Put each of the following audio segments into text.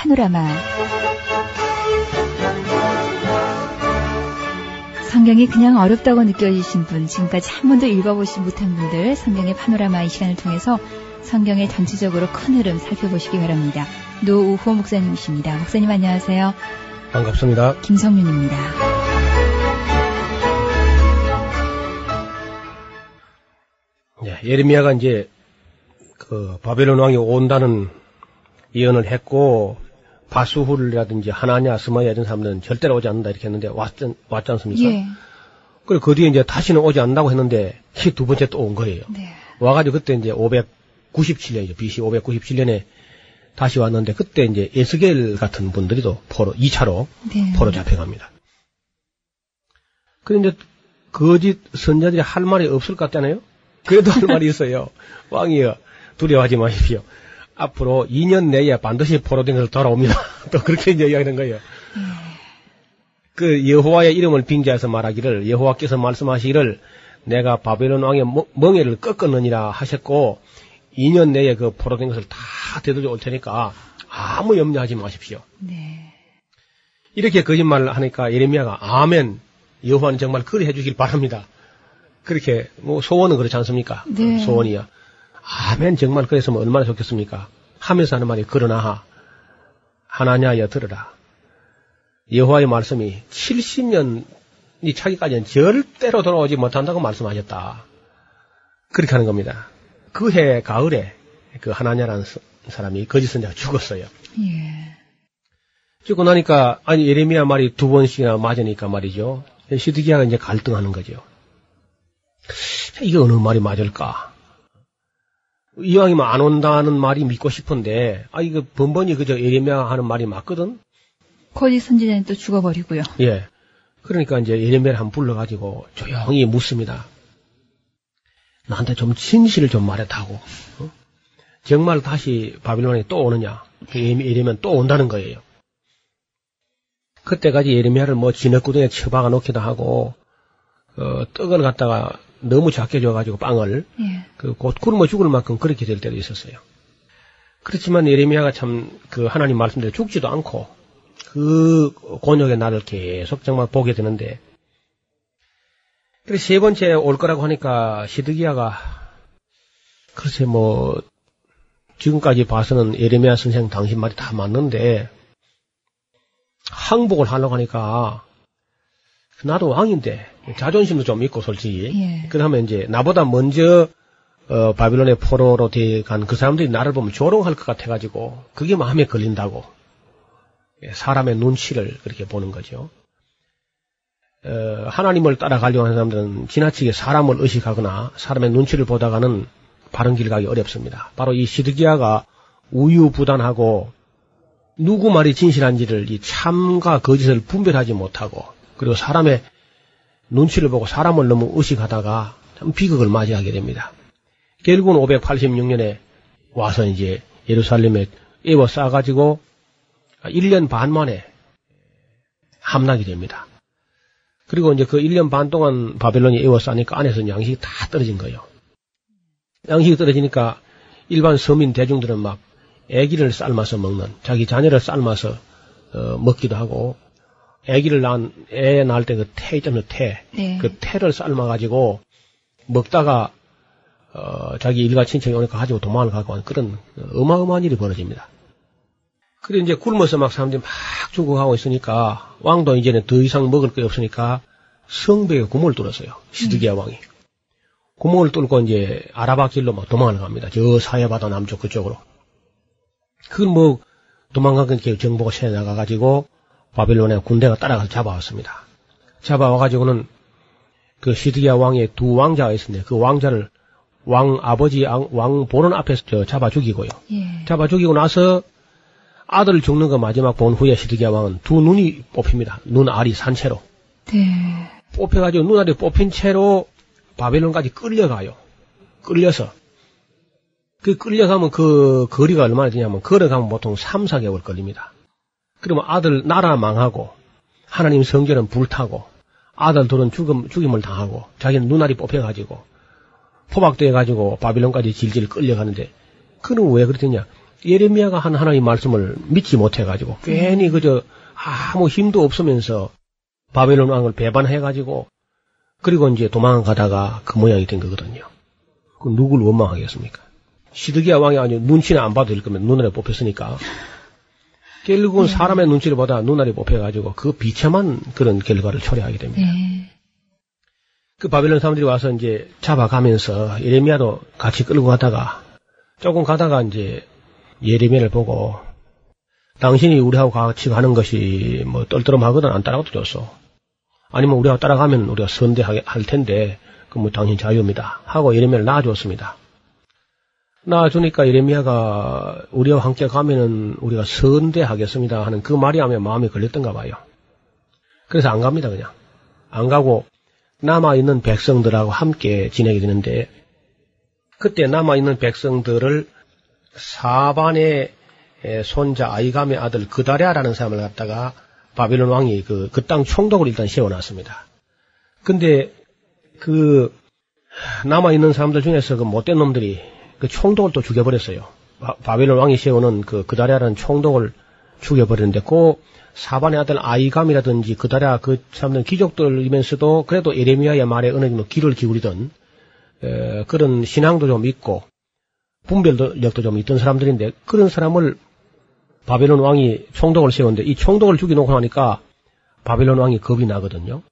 파노라마 성경이 그냥 어렵다고 느껴지신 분, 지금까지 한 번도 읽어보지 못한 분들, 성경의 파노라마 이 시간을 통해서 성경의 전체적으로 큰 흐름 살펴보시기 바랍니다. 노우호 목사님이십니다. 목사님 안녕하세요. 반갑습니다. 김성윤입니다. 예, 예레미야가 이제 그 바벨론 왕이 온다는 예언을 했고 바수훌이라든지 하나냐, 스마야 이런 사람들은 절대로 오지 않는다 이렇게 했는데 왔지, 왔지 않습니까? 예. 그리고 그 뒤에 이제 다시는 오지 않는다고 했는데 키두 번째 또 온 거예요. 네. 와가지고 그때 이제 597년이죠. BC 597년에 다시 왔는데 그때 이제 에스겔 같은 분들이도 포로 2차로 네. 포로 잡혀갑니다. 그런데 거짓 선자들이 할 말이 없을 것 같잖아요. 그래도 할 말이 있어요. 왕이여 두려워하지 마십시오. 앞으로 2년 내에 반드시 포로된 것을 돌아옵니다. 또 그렇게 이제 이야기하는 거예요. 그 여호와의 이름을 빙자해서 말하기를 여호와께서 말씀하시기를 내가 바벨론 왕의 멍- 멍에를 꺾었느니라 하셨고 2년 내에 그 포로된 것을 다 되돌려 올 테니까 아무 염려하지 마십시오. 네. 이렇게 거짓말을 하니까 예레미야가 아멘 여호와는 정말 그리 해주길 바랍니다. 그렇게 뭐 소원은 그렇지 않습니까? 네. 소원이야. 아멘 정말 그랬으면 얼마나 좋겠습니까? 하면서 하는 말이 그러나 하나냐여 들으라. 여호와의 말씀이 70년이 차기까지는 절대로 돌아오지 못한다고 말씀하셨다. 그렇게 하는 겁니다. 그 해 가을에 그 하나냐라는 사- 사람이 거짓 선자가 죽었어요. 예. 죽고 나니까 아니 예레미야 말이 두 번씩이나 맞으니까 말이죠. 시드기야가 이제 갈등하는 거죠. 자, 이게 어느 말이 맞을까? 이왕이면 안 온다는 말이 믿고 싶은데 아 이거 번번이 그저 예레미야 하는 말이 맞거든. 거짓 선지자는 또 죽어버리고요. 예. 그러니까 이제 예레미야를 한번 불러가지고 조용히 묻습니다. 나한테 좀 진실을 좀 말해다고. 어? 정말 다시 바빌론에 또 오느냐? 그 예레미- 예레미야는 또 온다는 거예요. 그때까지 예레미야를 뭐 진흙구덩이에 처박아 놓기도 하고 어, 떡을 갖다가 너무 작게 줘가지고 빵을 예. 그곧 굶어 죽을 만큼 그렇게 될 때도 있었어요. 그렇지만 예레미야가 참 그 하나님 말씀대로 죽지도 않고 그 곤욕의 날을 계속 정말 보게 되는데 그래서 세 번째 올 거라고 하니까 시드기야가 글쎄 뭐 지금까지 봐서는 예레미야 선생 당신 말이 다 맞는데 항복을 하려고 하니까 나도 왕인데 자존심도 좀 있고 솔직히 예. 그러면 이제 나보다 먼저 어, 바빌론의 포로로 돼간 그 사람들이 나를 보면 조롱할 것 같아가지고 그게 마음에 걸린다고 예, 사람의 눈치를 그렇게 보는 거죠. 어, 하나님을 따라가려고 하는 사람들은 지나치게 사람을 의식하거나 사람의 눈치를 보다가는 바른 길 가기 어렵습니다. 바로 이 시드기야가 우유부단하고 누구 말이 진실한지를 이 참과 거짓을 분별하지 못하고 그리고 사람의 눈치를 보고 사람을 너무 의식하다가 참 비극을 맞이하게 됩니다. 결국은 586년에 와서 이제 예루살렘에 에워 싸가지고 1년 반 만에 함락이 됩니다. 그리고 이제 그 1년 반 동안 바벨론이 에워 싸니까 안에서 양식이 다 떨어진 거예요. 양식이 떨어지니까 일반 서민 대중들은 막 애기를 삶아서 먹는 자기 자녀를 삶아서 어, 먹기도 하고 애기를 낳은 애 낳을 때 그 태 있잖아요 태. 네. 그 태를 삶아 가지고 먹다가 어, 자기 일가 친척이 오니까 가지고 도망을 가고 하는 그런 어마어마한 일이 벌어집니다. 그래 이제 굶어서 막 사람들이 막 죽어가고 있으니까 왕도 이제는 더 이상 먹을 게 없으니까 성벽에 구멍을 뚫었어요. 시드기야 왕이. 구멍을 뚫고 이제 아라바 길로 막 도망을 갑니다. 저 사해바다 남쪽 그쪽으로. 그건 뭐 도망간 게 정보가 새 나가가지고 바빌론의 군대가 따라가서 잡아왔습니다. 잡아와가지고는 그 시드기야 왕의 두 왕자가 있었는데 그 왕자를 왕 아버지 왕 보는 앞에서 저 잡아 죽이고요. 예. 잡아 죽이고 나서 아들 죽는 거 마지막 본 후에 시드기야 왕은 두 눈이 뽑힙니다. 눈 알이 산 채로. 네. 뽑혀가지고 눈알이 뽑힌 채로 바벨론까지 끌려가요. 끌려서. 그 끌려가면 그 거리가 얼마나 되냐면 걸어가면 보통 3, 4개월 걸립니다. 그러면 아들 나라 망하고 하나님 성전은 불타고 아들 둘은 죽음, 죽임을 당하고 자기는 눈알이 뽑혀가지고 포박돼가지고 바빌론까지 질질 끌려가는데 그는 왜 그랬느냐? 예레미야가 한 하나님 말씀을 믿지 못해가지고 괜히 그저 아무 힘도 없으면서 바벨론 왕을 배반해가지고 그리고 이제 도망가다가 그 모양이 된 거거든요. 그 누굴 원망하겠습니까? 시드기야 왕이 아니고 눈치는 안 봐도 될 거면 눈알에 뽑혔으니까 결국은 네. 사람의 눈치를 보다 눈알이 뽑혀가지고 그 비참한 그런 결과를 초래하게 됩니다. 네. 그 바벨론 사람들이 와서 이제 잡아가면서 예레미야도 같이 끌고 가다가 조금 가다가 이제 예레미야를 보고 당신이 우리하고 같이 가는 것이 뭐 떨떠름하거든 안 따라가도 좋소. 아니면 우리하고 따라가면 우리가 선대하게 할 텐데 그 뭐 당신 자유입니다. 하고 예레미야를 놔줬습니다. 놔주니까 예레미야가 우리와 함께 가면은 우리가 선대하겠습니다 하는 그 말이 하면 마음에 걸렸던가 봐요. 그래서 안 갑니다 그냥. 안 가고 남아있는 백성들하고 함께 지내게 되는데 그때 남아있는 백성들을 사반의 손자 아이감의 아들 그다랴라는 사람을 갖다가 바벨론 왕이 그, 그 땅 총독을 일단 세워놨습니다. 근데 그 남아있는 사람들 중에서 그 못된 놈들이 그 총독을 또 죽여버렸어요. 바, 벨론 왕이 세우는 그 그다랴라는 총독을 죽여버렸는데 그 사반의 아들 아이감이라든지 그다랴 그 사람들 귀족들이면서도 그래도 에레미야의 말에 어느 정도 귀를 기울이던 에, 그런 신앙도 좀 있고 분별력도 좀 있던 사람들인데 그런 사람을 바벨론 왕이 총독을 세웠는데 이 총독을 죽여놓고 나니까 바벨론 왕이 겁이 나거든요.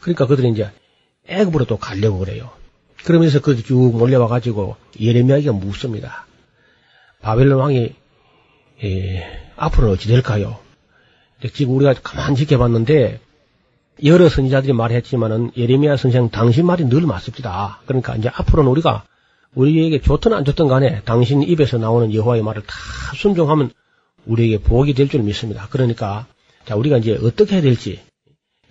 그러니까 그들이 이제 애굽으로 또 가려고 그래요. 그러면서 그 쭉 몰려와 가지고 예레미야에게 묻습니다. 바벨론 왕이 예, 앞으로는 어찌 될까요? 지금 우리가 가만히 지켜봤는데 여러 선지자들이 말했지만은 예레미야 선생 당신 말이 늘 맞습니다. 그러니까 이제 앞으로는 우리가 우리에게 좋든 안 좋든 간에 당신 입에서 나오는 여호와의 말을 다 순종하면 우리에게 복이 될 줄 믿습니다. 그러니까 자 우리가 이제 어떻게 해야 될지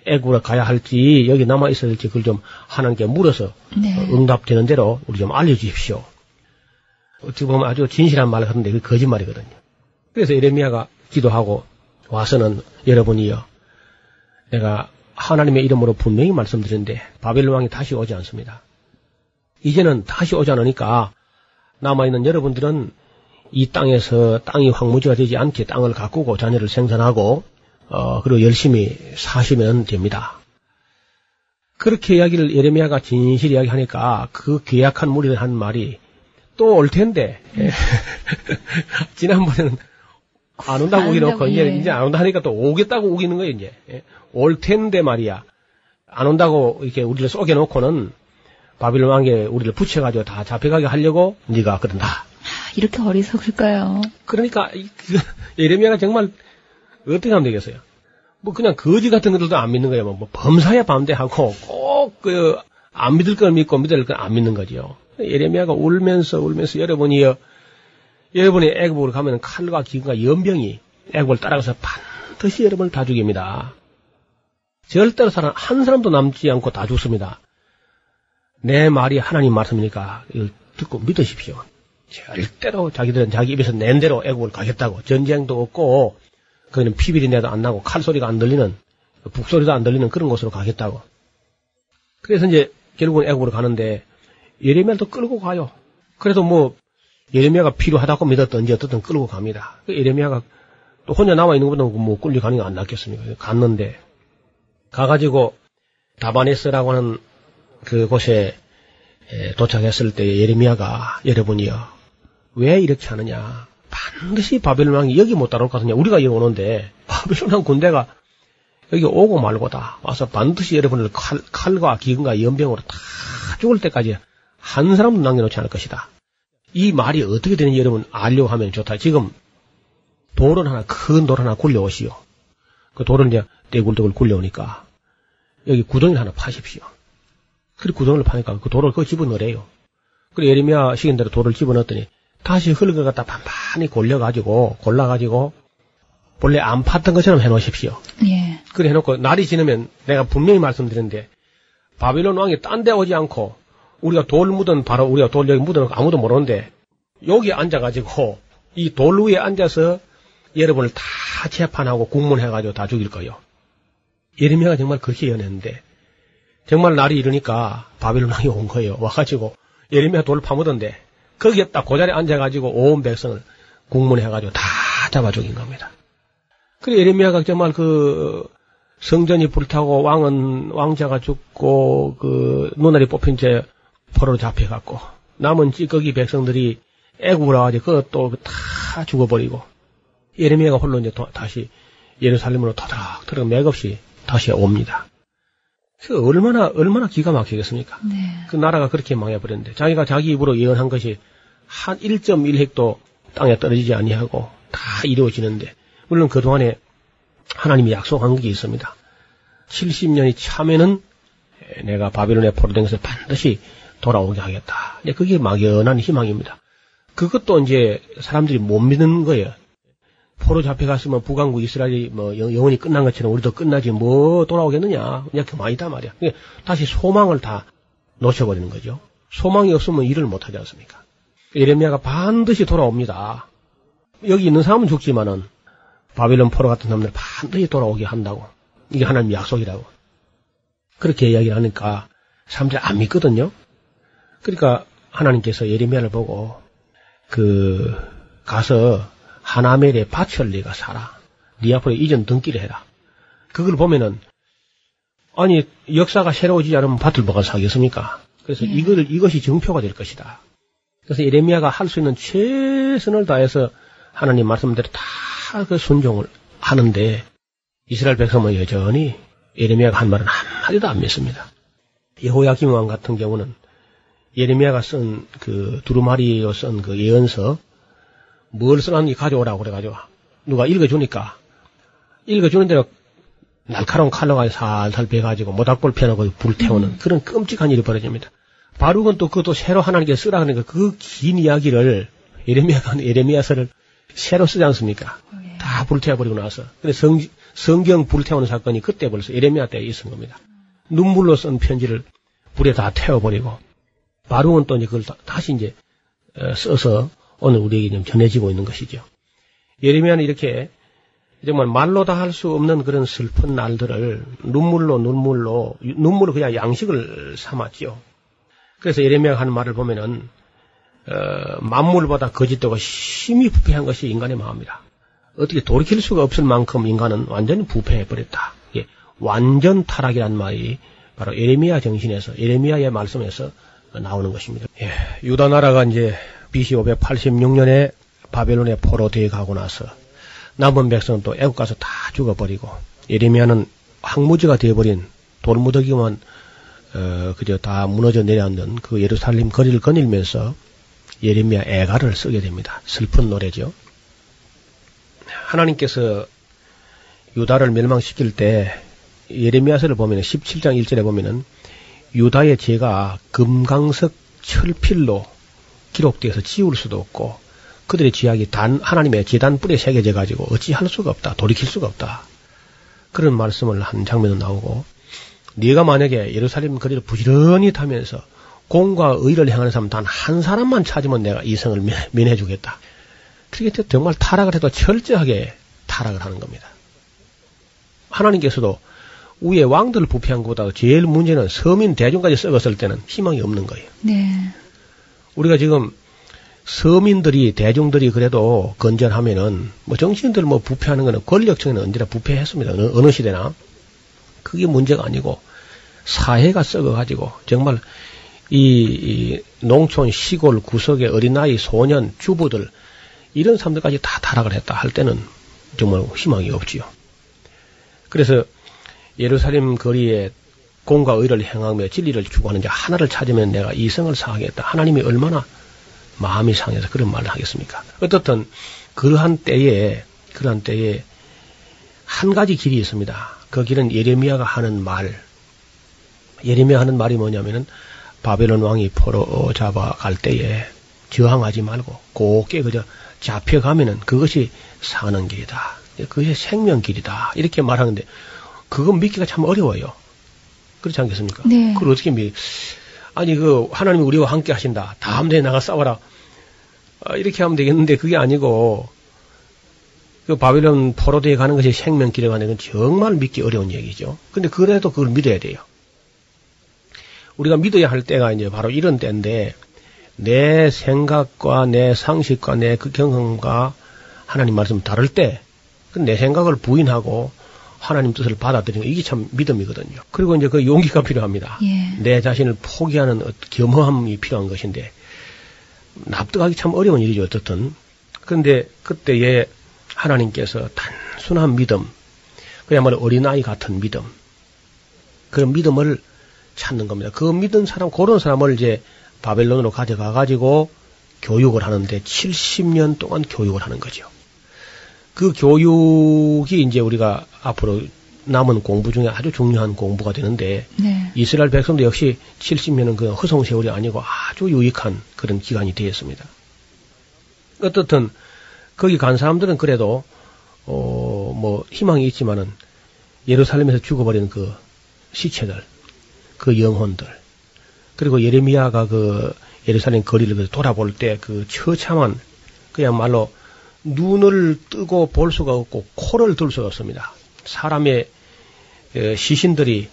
애굽으로 가야 할지 여기 남아 있어야 될지 그걸 좀 하나님께 물어서 네. 어, 응답되는 대로 우리 좀 알려주십시오. 어떻게 보면 아주 진실한 말을 하는데 그게 거짓말이거든요. 그래서 예레미야가 기도하고 와서는 여러분이요 내가 하나님의 이름으로 분명히 말씀드렸는데 바벨론 왕이 다시 오지 않습니다. 이제는 다시 오지 않으니까 남아있는 여러분들은 이 땅에서 땅이 황무지가 되지 않게 땅을 가꾸고 자녀를 생산하고 어, 그리고 열심히 사시면 됩니다. 그렇게 이야기를 예레미야가 진실히 이야기하니까 그 계약한 무리들 한 말이 또 올 텐데 예. 지난번에는 안 온다고 안 오기 놓고 온다고, 이제 예. 이제 안 온다 하니까 또 오겠다고 우기는 거예요 이제 예. 올 텐데 말이야 안 온다고 이렇게 우리를 쏘게 놓고는 바빌론 왕에 우리를 붙여가지고 다 잡혀가게 하려고 네가 그런다. 아, 이렇게 어리석을까요? 그러니까 이- 그 예레미야가 정말 어떻게 하면 되겠어요? 뭐 그냥 거지 같은 것들도 안 믿는 거예요. 뭐 범사에 반대하고 꼭 그 안 믿을 걸 믿고 믿을 걸 안 믿는 거지요. 예레미야가 울면서 울면서 여러분이요 여러분이 애굽으로 가면 칼과 기근과 연병이 애굽을 따라가서 반드시 여러분을 다 죽입니다. 절대로 사람 한 사람도 남지 않고 다 죽습니다. 내 말이 하나님 말씀이니까 이걸 듣고 믿으십시오. 절대로 자기들은 자기 입에서 낸 대로 애국을 가겠다고 전쟁도 없고 거기는 피비린내도 안 나고 칼소리가 안 들리는 북소리도 안 들리는 그런 곳으로 가겠다고. 그래서 이제 결국은 애국으로 가는데 예레미야도 끌고 가요. 그래도 뭐 예레미야가 필요하다고 믿었던지 어떻든 끌고 갑니다. 그 예레미야가 또 혼자 남아 있는 것보다 뭐 끌려가는 게 안 낫겠습니까? 갔는데 가가지고 다바네스라고 하는 그 곳에 에, 도착했을 때 예레미야가 여러분이요 왜 이렇게 하느냐 반드시 바벨론 왕이 여기 못 따라올 것 같으냐 우리가 여기 오는데 바벨론 왕 군대가 여기 오고 말고다 와서 반드시 여러분을 칼, 칼과 기근과 연병으로 다 죽을 때까지 한 사람도 남겨놓지 않을 것이다. 이 말이 어떻게 되는지 여러분 알려고 하면 좋다. 지금 돌은 하나 큰 돌 하나 굴려오시오. 그 돌은 이제 떼굴떼굴 굴려오니까 여기 구덩이를 하나 파십시오. 그리고 구덩이를 파니까 그 돌을 그 집어넣으래요. 그리고 예레미야 시킨 대로 돌을 집어넣었더니 다시 흙을 갖다 반반히 골려가지고 골라가지고 본래 안 팠던 것처럼 해놓으십시오. 예. 그래 해놓고 날이 지나면 내가 분명히 말씀드렸는데 바빌론 왕이 딴 데 오지 않고 우리가 돌 묻은 바로 우리가 돌 여기 묻어놓고 아무도 모르는데 여기 앉아가지고 이 돌 위에 앉아서 여러분을 다 재판하고 국문해가지고 다 죽일 거예요. 예레미야가 정말 그렇게 예언했는데 정말 날이 이르니까 바빌론 왕이 온 거예요. 와가지고 예레미야 돌을 파묻었는데 거기에 딱 그 자리에 앉아가지고 온 백성을 국문해가지고 다 잡아 죽인 겁니다. 그래 예레미야가 정말 그 성전이 불타고 왕은 왕자가 죽고 그 눈알이 뽑힌 채 포로로 잡혀갔고 남은 찌꺼기 백성들이 애국을 와가지고 그것도 다 죽어버리고 예레미야가 홀로 이제 도, 다시 예루살렘으로 터닥 터닥 맥없이 다시 옵니다. 그 얼마나 얼마나 기가 막히겠습니까? 네. 그 나라가 그렇게 망해버렸는데 자기가 자기 입으로 예언한 것이 한 1.1헥도 땅에 떨어지지 아니하고 다 이루어지는데 물론 그 동안에 하나님이 약속한 게 있습니다. 70년이 차면은 내가 바빌론에 포로된 것을 반드시 돌아오게 하겠다. 이제 그게 막연한 희망입니다. 그것도 이제 사람들이 못 믿는 거예요. 포로 잡혀갔으면 북왕국 이스라엘이 뭐 영원히 끝난 것처럼 우리도 끝나지 뭐 돌아오겠느냐. 그냥 그만이다 말이야. 다시 소망을 다 놓쳐버리는 거죠. 소망이 없으면 일을 못 하지 않습니까? 예레미야가 반드시 돌아옵니다. 여기 있는 사람은 죽지만은 바빌론 포로 같은 사람들 반드시 돌아오게 한다고. 이게 하나님 약속이라고. 그렇게 이야기를 하니까 사람들이 안 믿거든요. 그러니까 하나님께서 예레미야를 보고 그 가서 하나멜의 밭을 네가 사라. 네 앞으로 이전 등기를 해라. 그걸 보면은 아니 역사가 새로워지지 않으면 밭을 뭐가 사겠습니까? 그래서 네. 이걸 이것이 정표가 될 것이다. 그래서 예레미야가 할 수 있는 최선을 다해서 하나님 말씀대로 다 그 순종을 하는데 이스라엘 백성은 여전히 예레미야가 한 말은 한마디도 안 믿습니다. 여호야김 왕 같은 경우는 예레미야가 쓴 그 두루마리로 쓴그 예언서 뭘 써놨는지 가져오라고 그래가지고 누가 읽어주니까 읽어주는 대로 날카로운 칼로가 살살 베가지고 모닥불 펴놓고 불 태우는 그런 끔찍한 일이 벌어집니다. 바룩은 또 그것도 새로 하나님께 쓰라 그러니까 그 긴 이야기를 예레미야가 예레미야서를 새로 쓰지 않습니까? 예. 다 불태워버리고 나서. 근데 성, 성경 불태우는 사건이 그때 벌써 예레미야 때 있은 겁니다. 눈물로 쓴 편지를 불에 다 태워버리고, 바룩은 또 이제 그걸 다, 다시 이제, 어, 써서 오늘 우리에게 좀 전해지고 있는 것이죠. 예레미야는 이렇게 정말 말로 다 할 수 없는 그런 슬픈 날들을 눈물로 눈물로, 눈물을 그냥 양식을 삼았지요. 그래서 예레미야가 하는 말을 보면은, 어, 만물보다 거짓되고 심히 부패한 것이 인간의 마음이다. 어떻게 돌이킬 수가 없을 만큼 인간은 완전히 부패해 버렸다. 예, 완전 타락이란 말이 바로 예레미야 정신에서, 예레미야의 말씀에서 나오는 것입니다. 예, 유다 나라가 이제 BC 586년에 바벨론에 포로되어 가고 나서 남은 백성은 또 애국 가서 다 죽어버리고 예레미야는 항무지가 되어버린 돌무더기만 어, 그저 다 무너져 내려앉는 그 예루살렘 거리를 거닐면서 예레미야 애가를 쓰게 됩니다. 슬픈 노래죠. 하나님께서 유다를 멸망시킬 때 예레미야서를 보면 17장 1절에 보면은 유다의 죄가 금강석 철필로 기록되어서 지울 수도 없고 그들의 죄악이 단 하나님의 재단 뿔에 새겨져 가지고 어찌할 수가 없다. 돌이킬 수가 없다. 그런 말씀을 한 장면도 나오고 네가 만약에 예루살렘 거리를 부지런히 타면서 공과 의를 행하는 사람 단 한 사람만 찾으면 내가 이 성을 면해 주겠다. 그렇게 정말 타락을 해도 철저하게 타락을 하는 겁니다. 하나님께서도 위에 왕들을 부패한 것보다 제일 문제는 서민 대중까지 썩었을 때는 희망이 없는 거예요. 네. 우리가 지금 서민들이 대중들이 그래도 건전하면은 뭐 정치인들 뭐 부패하는 거는 권력층에는 언제나 부패했습니다. 어느, 어느 시대나 그게 문제가 아니고 사회가 썩어가지고 정말 이, 이 농촌 시골 구석의 어린아이 소년 주부들 이런 사람들까지 다 타락을 했다 할 때는 정말 희망이 없지요. 그래서 예루살렘 거리에 공과 의를 행하며 진리를 추구하는 자 하나를 찾으면 내가 이성을 사하겠다. 하나님이 얼마나 마음이 상해서 그런 말을 하겠습니까? 어떻든 그러한 때에 그러한 때에 한 가지 길이 있습니다. 그 길은 예레미야가 하는 말. 예레미야 하는 말이 뭐냐면은 바벨론 왕이 포로 잡아갈 때에 저항하지 말고 곱게 그저 잡혀가면은 그것이 사는 길이다. 그것이 생명 길이다. 이렇게 말하는데 그거 믿기가 참 어려워요. 그렇지 않겠습니까? 네. 그걸 어떻게 믿? 아니 그 하나님이 우리와 함께 하신다. 다음 대에 나가 싸워라. 아, 이렇게 하면 되겠는데 그게 아니고 그 바벨론 포로대에 가는 것이 생명길에 가는 건 정말 믿기 어려운 얘기죠. 근데 그래도 그걸 믿어야 돼요. 우리가 믿어야 할 때가 이제 바로 이런 때인데 내 생각과 내 상식과 내 그 경험과 하나님 말씀 다를 때 내 생각을 부인하고 하나님 뜻을 받아들이는 거 이게 참 믿음이거든요. 그리고 이제 그 용기가 필요합니다. 예. 내 자신을 포기하는 어- 겸허함이 필요한 것인데 납득하기 참 어려운 일이죠. 어떻든. 그런데 그때에 하나님께서 단순한 믿음, 그야말로 어린아이 같은 믿음, 그런 믿음을 찾는 겁니다. 그 믿은 사람, 그런 사람을 이제 바벨론으로 가져가 가지고 교육을 하는데 70년 동안 교육을 하는 거죠. 그 교육이 이제 우리가 앞으로 남은 공부 중에 아주 중요한 공부가 되는데 네. 이스라엘 백성도 역시 70년은 그 허송 세월이 아니고 아주 유익한 그런 기간이 되었습니다. 어떻든 거기 간 사람들은 그래도 어 뭐 희망이 있지만은 예루살렘에서 죽어버린 그 시체들, 그 영혼들, 그리고 예레미야가 그 예루살렘 거리를 돌아볼 때 그 처참한 그야말로 눈을 뜨고 볼 수가 없고 코를 들 수가 없습니다. 사람의 에, 시신들이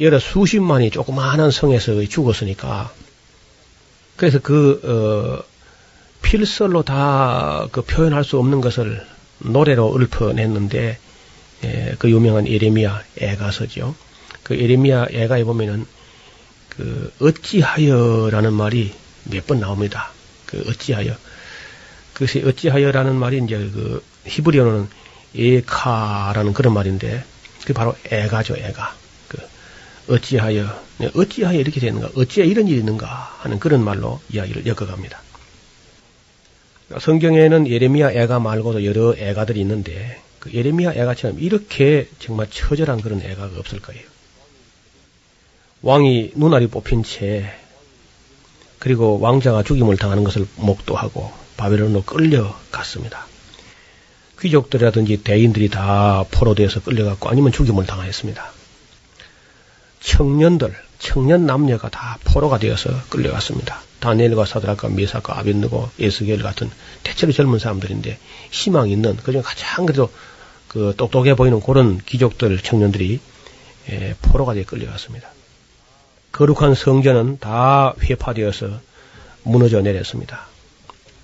여러 수십만이 조그마한 성에서 죽었으니까 그래서 그 어, 필설로 다 그 표현할 수 없는 것을 노래로 읊어냈는데 에, 그 유명한 예레미야 애가서죠. 그 예레미야 애가에 보면은 그 어찌하여라는 말이 몇 번 나옵니다. 그 어찌하여 그것이 어찌하여라는 말이 이제 그 히브리어는 에카라는 그런 말인데 그 바로 애가죠 애가 그 어찌하여 네, 어찌하여 이렇게 되는가 어찌하여 이런 일이 있는가 하는 그런 말로 이야기를 엮어갑니다. 성경에는 예레미야 애가 말고도 여러 애가들이 있는데 그 예레미야 애가처럼 이렇게 정말 처절한 그런 애가가 없을 거예요. 왕이 눈알이 뽑힌 채 그리고 왕자가 죽임을 당하는 것을 목도하고 바벨론으로 끌려갔습니다. 귀족들이라든지 대인들이 다 포로되어서 끌려갔고 아니면 죽임을 당하였습니다. 청년들, 청년 남녀가 다 포로가 되어서 끌려갔습니다. 다니엘과 사드락과 메사과 아벤느고 에스겔 같은 대체로 젊은 사람들인데 희망 있는 그중 가장 그래도 그 똑똑해 보이는 그런 귀족들 청년들이 예, 포로가 되어 끌려갔습니다. 거룩한 성전은 다 회파되어서 무너져 내렸습니다.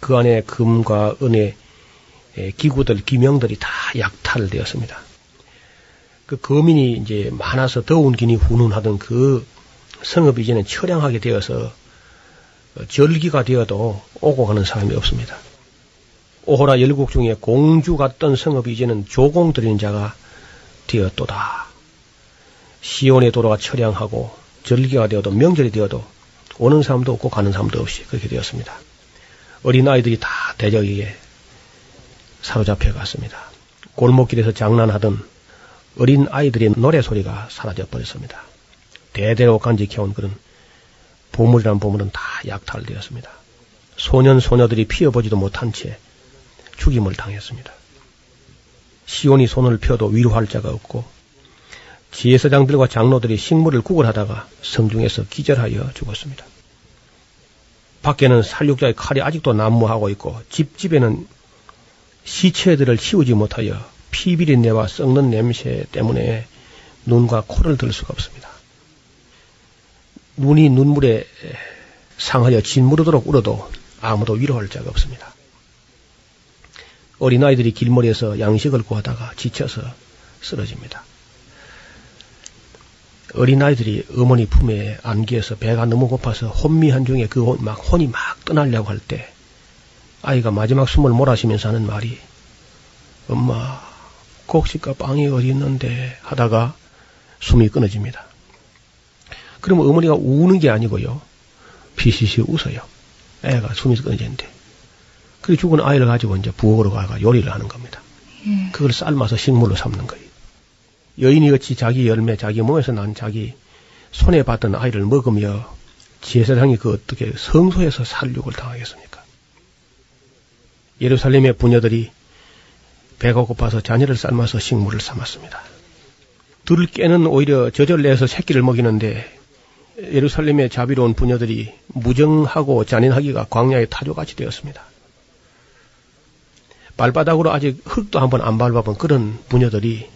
그 안에 금과 은의 예, 기구들, 기명들이 다 약탈되었습니다. 그 거민이 이제 많아서 더운 기니 훈훈하던 그 성읍이 이제는 처량하게 되어서 절기가 되어도 오고 가는 사람이 없습니다. 오호라 열국 중에 공주 같던 성읍이 이제는 조공 들인 자가 되었도다. 시온의 도로가 처량하고 절기가 되어도 명절이 되어도 오는 사람도 없고 가는 사람도 없이 그렇게 되었습니다. 어린아이들이 다 대적에게 사로잡혀 갔습니다. 골목길에서 장난하던 어린 아이들의 노래 소리가 사라져 버렸습니다. 대대로 간직해온 그런 보물이란 보물은 다 약탈되었습니다. 소년 소녀들이 피어보지도 못한 채 죽임을 당했습니다. 시온이 손을 펴도 위로할 자가 없고 지혜서장들과 장로들이 식물을 구걸하다가 성중에서 기절하여 죽었습니다. 밖에는 살육자의 칼이 아직도 난무하고 있고 집집에는 시체들을 치우지 못하여 피비린내와 썩는 냄새 때문에 눈과 코를 들 수가 없습니다. 눈이 눈물에 상하여 짓무르도록 울어도 아무도 위로할 자가 없습니다. 어린아이들이 길머리에서 양식을 구하다가 지쳐서 쓰러집니다. 어린아이들이 어머니 품에 안기에서 배가 너무 고파서 혼미한 중에 그 막 혼이 막 떠나려고 할 때 아이가 마지막 숨을 몰아쉬면서 하는 말이 엄마 곡식과 빵이 어디 있는데 하다가 숨이 끊어집니다. 그러면 어머니가 우는 게 아니고요. 피시시 웃어요. 애가 숨이 끊어지는데. 그 죽은 아이를 가지고 이제 부엌으로 가가 요리를 하는 겁니다. 예. 그걸 삶아서 식물로 삼는 거예요. 여인이 어찌 자기 열매, 자기 몸에서 난 자기 손에 받던 아이를 먹으며 제사장이 그 어떻게 성소에서 살육을 당하겠습니까? 예루살렘의 부녀들이 배가 고파서 자녀를 삶아서 식물을 삼았습니다. 들을 깨는 오히려 저절 내서 새끼를 먹이는데 예루살렘의 자비로운 부녀들이 무정하고 잔인하기가 광야의 타조같이 되었습니다. 발바닥으로 아직 흙도 한번 안 밟아본 그런 부녀들이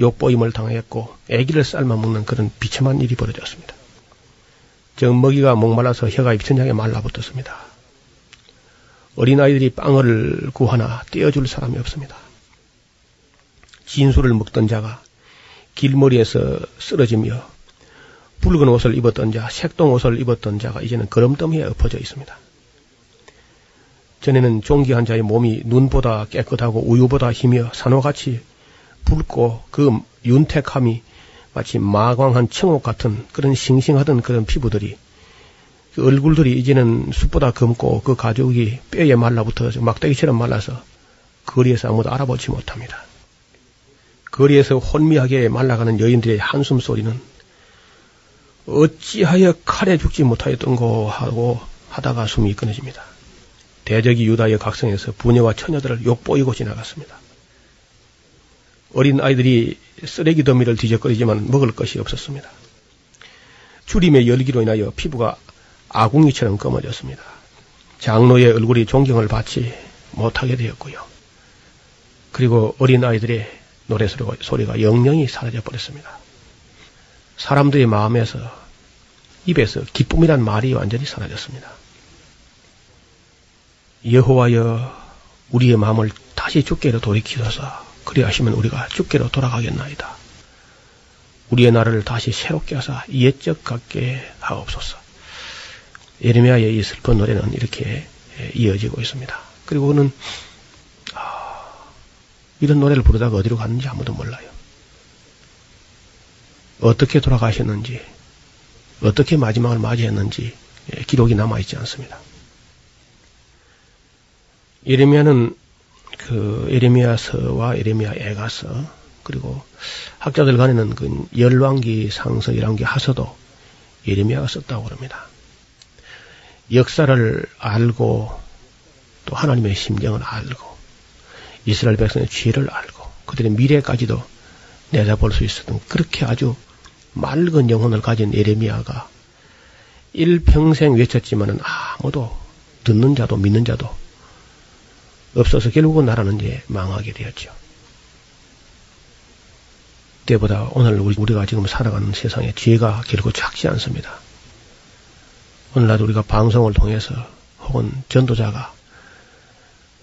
욕보임을 당하였고 애기를 삶아 먹는 그런 비참한 일이 벌어졌습니다. 정 먹이가 목말라서 혀가 입천장에 말라붙었습니다. 어린아이들이 빵을 구하나 떼어줄 사람이 없습니다. 진수를 먹던 자가 길머리에서 쓰러지며 붉은 옷을 입었던 자, 색동 옷을 입었던 자가 이제는 걸음더미에 엎어져 있습니다. 전에는 종기한 자의 몸이 눈보다 깨끗하고 우유보다 희며 산호같이 붉고 그 윤택함이 마치 마광한 청옥 같은 그런 싱싱하던 그런 피부들이 그 얼굴들이 이제는 숲보다 검고 그 가죽이 뼈에 말라붙어 막대기처럼 말라서 거리에서 아무도 알아보지 못합니다. 거리에서 혼미하게 말라가는 여인들의 한숨 소리는 어찌하여 칼에 죽지 못하였던고 하고 하다가 숨이 끊어집니다. 대적이 유다의 각성에서 부녀와 처녀들을 욕보이고 지나갔습니다. 어린 아이들이 쓰레기 더미를 뒤적거리지만 먹을 것이 없었습니다. 주림의 열기로 인하여 피부가 아궁이처럼 검어졌습니다. 장로의 얼굴이 존경을 받지 못하게 되었고요. 그리고 어린 아이들의 노래 소리가 영영이 사라져 버렸습니다. 사람들의 마음에서 입에서 기쁨이란 말이 완전히 사라졌습니다. 여호와여 우리의 마음을 다시 주께로 돌이키소서 그리하시면 우리가 주께로 돌아가겠나이다. 우리의 나라를 다시 새롭게 하사 옛적 같게 하옵소서. 예레미야의 이 슬픈 노래는 이렇게 이어지고 있습니다. 그리고 그는 아, 이런 노래를 부르다가 어디로 갔는지 아무도 몰라요. 어떻게 돌아가셨는지, 어떻게 마지막을 맞이했는지 예, 기록이 남아있지 않습니다. 예레미야는 그 예레미야서와 예레미야 애가서 그리고 학자들 간에는 그 열왕기 상서 열왕기 하서도 예레미야가 썼다고 그럽니다. 역사를 알고 또 하나님의 심정을 알고 이스라엘 백성의 죄를 알고 그들의 미래까지도 내다볼 수 있었던 그렇게 아주 맑은 영혼을 가진 예레미야가 일평생 외쳤지만은 아무도 듣는 자도 믿는 자도 없어서 결국은 나라는 이제 망하게 되었죠. 때보다 오늘 우리가 지금 살아가는 세상에 죄가 결코 작지 않습니다. 오늘날 우리가 방송을 통해서 혹은 전도자가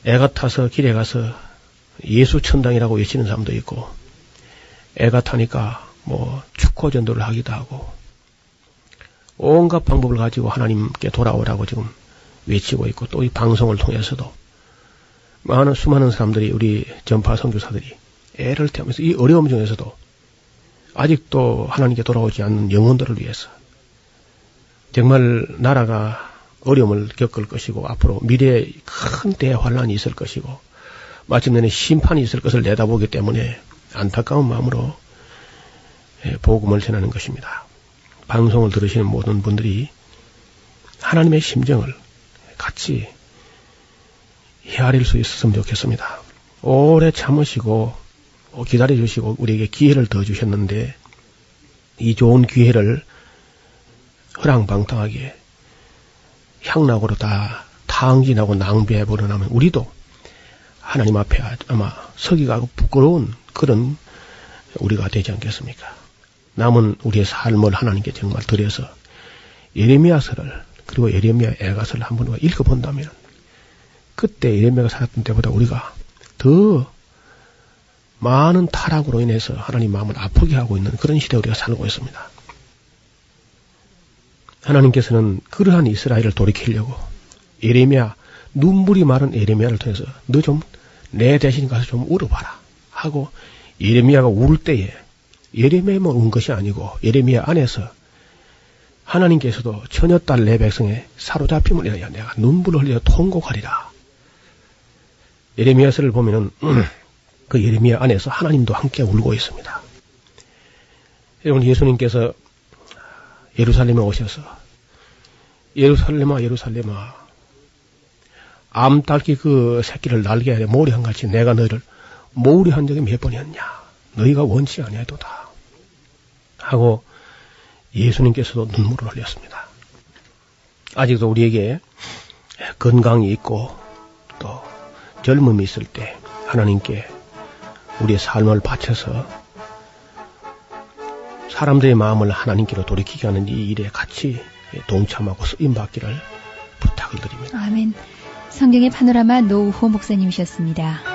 애가 타서 길에 가서 예수 천당이라고 외치는 사람도 있고 애가 타니까 뭐 축호 전도를 하기도 하고 온갖 방법을 가지고 하나님께 돌아오라고 지금 외치고 있고 또 이 방송을 통해서도 많은 수많은 사람들이 우리 전파 선교사들이 애를 태우면서 이 어려움 중에서도 아직도 하나님께 돌아오지 않는 영혼들을 위해서 정말 나라가 어려움을 겪을 것이고 앞으로 미래에 큰 대환란이 있을 것이고 마침내는 심판이 있을 것을 내다보기 때문에 안타까운 마음으로 예, 복음을 전하는 것입니다. 방송을 들으시는 모든 분들이 하나님의 심정을 같이 헤아릴 수 있었으면 좋겠습니다. 오래 참으시고 기다려 주시고 우리에게 기회를 더 주셨는데 이 좋은 기회를 허랑방탕하게 향락으로 다 탕진하고 낭비해 버려나면 우리도 하나님 앞에 아마 서기가 부끄러운 그런 우리가 되지 않겠습니까? 남은 우리의 삶을 하나님께 정말 드려서 예레미야서를 그리고 예레미야 애가서를 한번 읽어본다면 그때 예레미야가 살았던 때보다 우리가 더 많은 타락으로 인해서 하나님 마음을 아프게 하고 있는 그런 시대에 우리가 살고 있습니다. 하나님께서는 그러한 이스라엘을 돌이키려고 예레미야 눈물이 마른 예레미야를 통해서 너 좀 내 대신 가서 좀 울어봐라 하고 예레미야가 울 때에 예레미야만 운 것이 아니고 예레미야 안에서 하나님께서도 처녀딸 내 백성의 사로잡힘을 인하여 내가 눈물을 흘려 통곡하리라. 예레미야서를 보면은 그 예레미야 안에서 하나님도 함께 울고 있습니다. 여러분 예수님께서 예루살렘에 오셔서 예루살렘아 예루살렘아 암탉이 그 새끼를 날게 하려 모리한 같이 내가 너희를 모리한 적이 몇 번이었냐 너희가 원치 아니하도다 하고 예수님께서도 눈물을 흘렸습니다. 아직도 우리에게 건강이 있고 또 젊음이 있을 때 하나님께 우리의 삶을 바쳐서 사람들의 마음을 하나님께로 돌이키게 하는 이 일에 같이 동참하고 쓰임받기를 부탁을 드립니다. 아멘. 성경의 파노라마 노우호 목사님이셨습니다.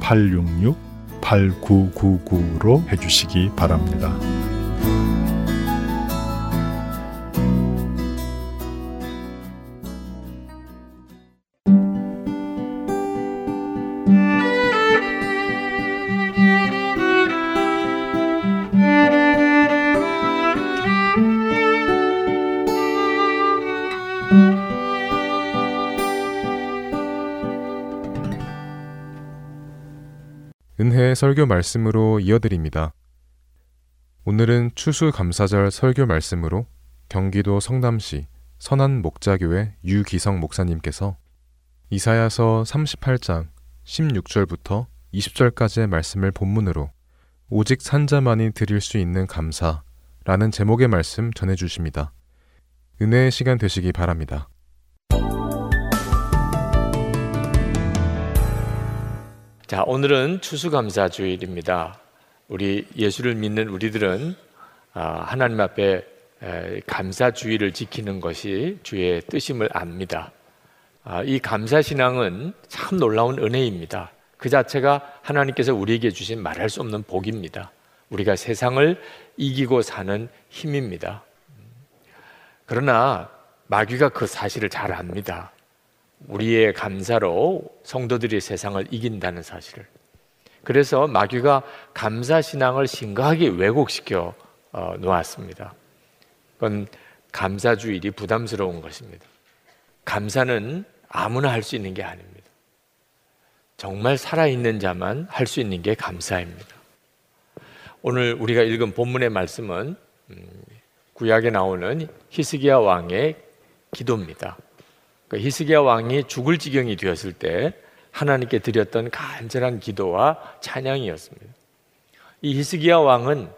602-866-8999로 해주시기 바랍니다. 설교 말씀으로 이어드립니다. 오늘은 추수감사절 설교 말씀으로 경기도 성남시 선한 목자교회 유기성 목사님께서 이사야서 38장 16절부터 20절까지의 말씀을 본문으로 오직 산자만이 드릴 수 있는 감사라는 제목의 말씀 전해 주십니다. 은혜의 시간 되시기 바랍니다. 자, 오늘은 추수감사 주일입니다. 우리 예수를 믿는 우리들은 아, 하나님 앞에 감사 주의를 지키는 것이 주의 뜻임을 압니다. 아, 이 감사 신앙은 참 놀라운 은혜입니다. 그 자체가 하나님께서 우리에게 주신 말할 수 없는 복입니다. 우리가 세상을 이기고 사는 힘입니다. 그러나 마귀가 그 사실을 잘 압니다. 우리의 감사로 성도들이 세상을 이긴다는 사실을. 그래서 마귀가 감사 신앙을 심각하게 왜곡시켜 어, 놓았습니다. 그건 감사주일이 부담스러운 것입니다. 감사는 아무나 할 수 있는 게 아닙니다. 정말 살아있는 자만 할 수 있는 게 감사입니다. 오늘 우리가 읽은 본문의 말씀은 음, 구약에 나오는 히스기야 왕의 기도입니다. 그 히스기야 왕이 죽을 지경이 되었을 때 하나님께 드렸던 간절한 기도와 찬양이었습니다. 이 히스기야 왕은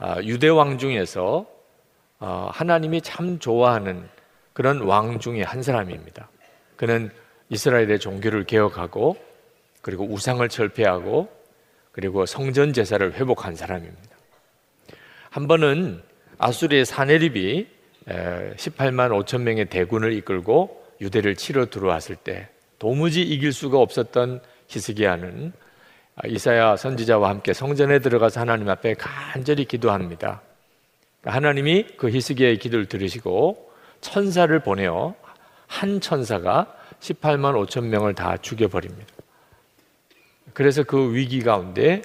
아, 유대 왕 중에서 어, 하나님이 참 좋아하는 그런 왕 중에 한 사람입니다. 그는 이스라엘의 종교를 개혁하고 그리고 우상을 철폐하고 그리고 성전 제사를 회복한 사람입니다. 한 번은 아수리의 사네립이 18만 5천 명의 대군을 이끌고 유대를 치러 들어왔을 때 도무지 이길 수가 없었던 히스기야는 이사야 선지자와 함께 성전에 들어가서 하나님 앞에 간절히 기도합니다. 하나님이 그 히스기야의 기도를 들으시고 천사를 보내어 한 천사가 18만 5천 명을 다 죽여버립니다. 그래서 그 위기 가운데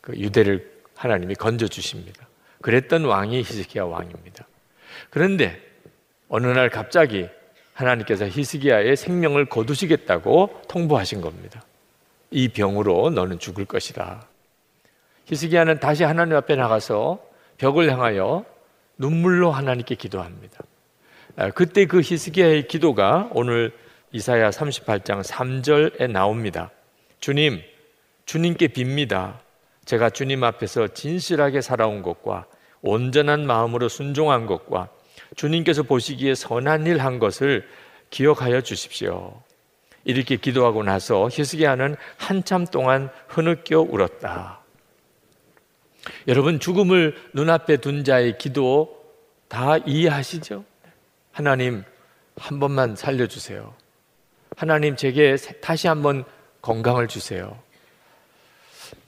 그 유대를 하나님이 건져 주십니다. 그랬던 왕이 히스기야 왕입니다. 그런데 어느 날 갑자기 하나님께서 히스기야의 생명을 거두시겠다고 통보하신 겁니다. 이 병으로 너는 죽을 것이다. 히스기야는 다시 하나님 앞에 나가서 벽을 향하여 눈물로 하나님께 기도합니다. 아, 그때 그 히스기야의 기도가 오늘 이사야 38장 3절에 나옵니다. 주님, 주님께 빕니다. 제가 주님 앞에서 진실하게 살아온 것과 온전한 마음으로 순종한 것과 주님께서 보시기에 선한 일 한 것을 기억하여 주십시오. 이렇게 기도하고 나서 히스기야는 한참 동안 흐느껴 울었다. 여러분 죽음을 눈앞에 둔 자의 기도 다 이해하시죠? 하나님 한 번만 살려 주세요. 하나님 제게 다시 한번 건강을 주세요.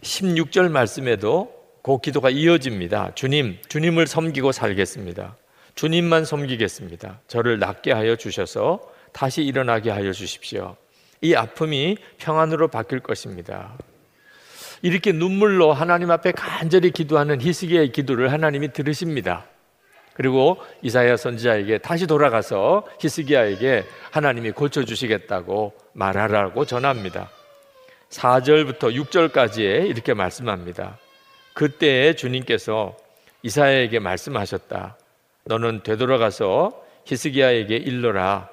16절 말씀에도 그 기도가 이어집니다. 주님, 주님을 섬기고 살겠습니다. 주님만 섬기겠습니다. 저를 낫게 하여 주셔서 다시 일어나게 하여 주십시오. 이 아픔이 평안으로 바뀔 것입니다. 이렇게 눈물로 하나님 앞에 간절히 기도하는 히스기야의 기도를 하나님이 들으십니다. 그리고 이사야 선지자에게 다시 돌아가서 히스기야에게 하나님이 고쳐 주시겠다고 말하라고 전합니다. 4절부터 6절까지에 이렇게 말씀합니다. 그때 주님께서 이사야에게 말씀하셨다. 너는 되돌아가서 히스기야에게 일러라.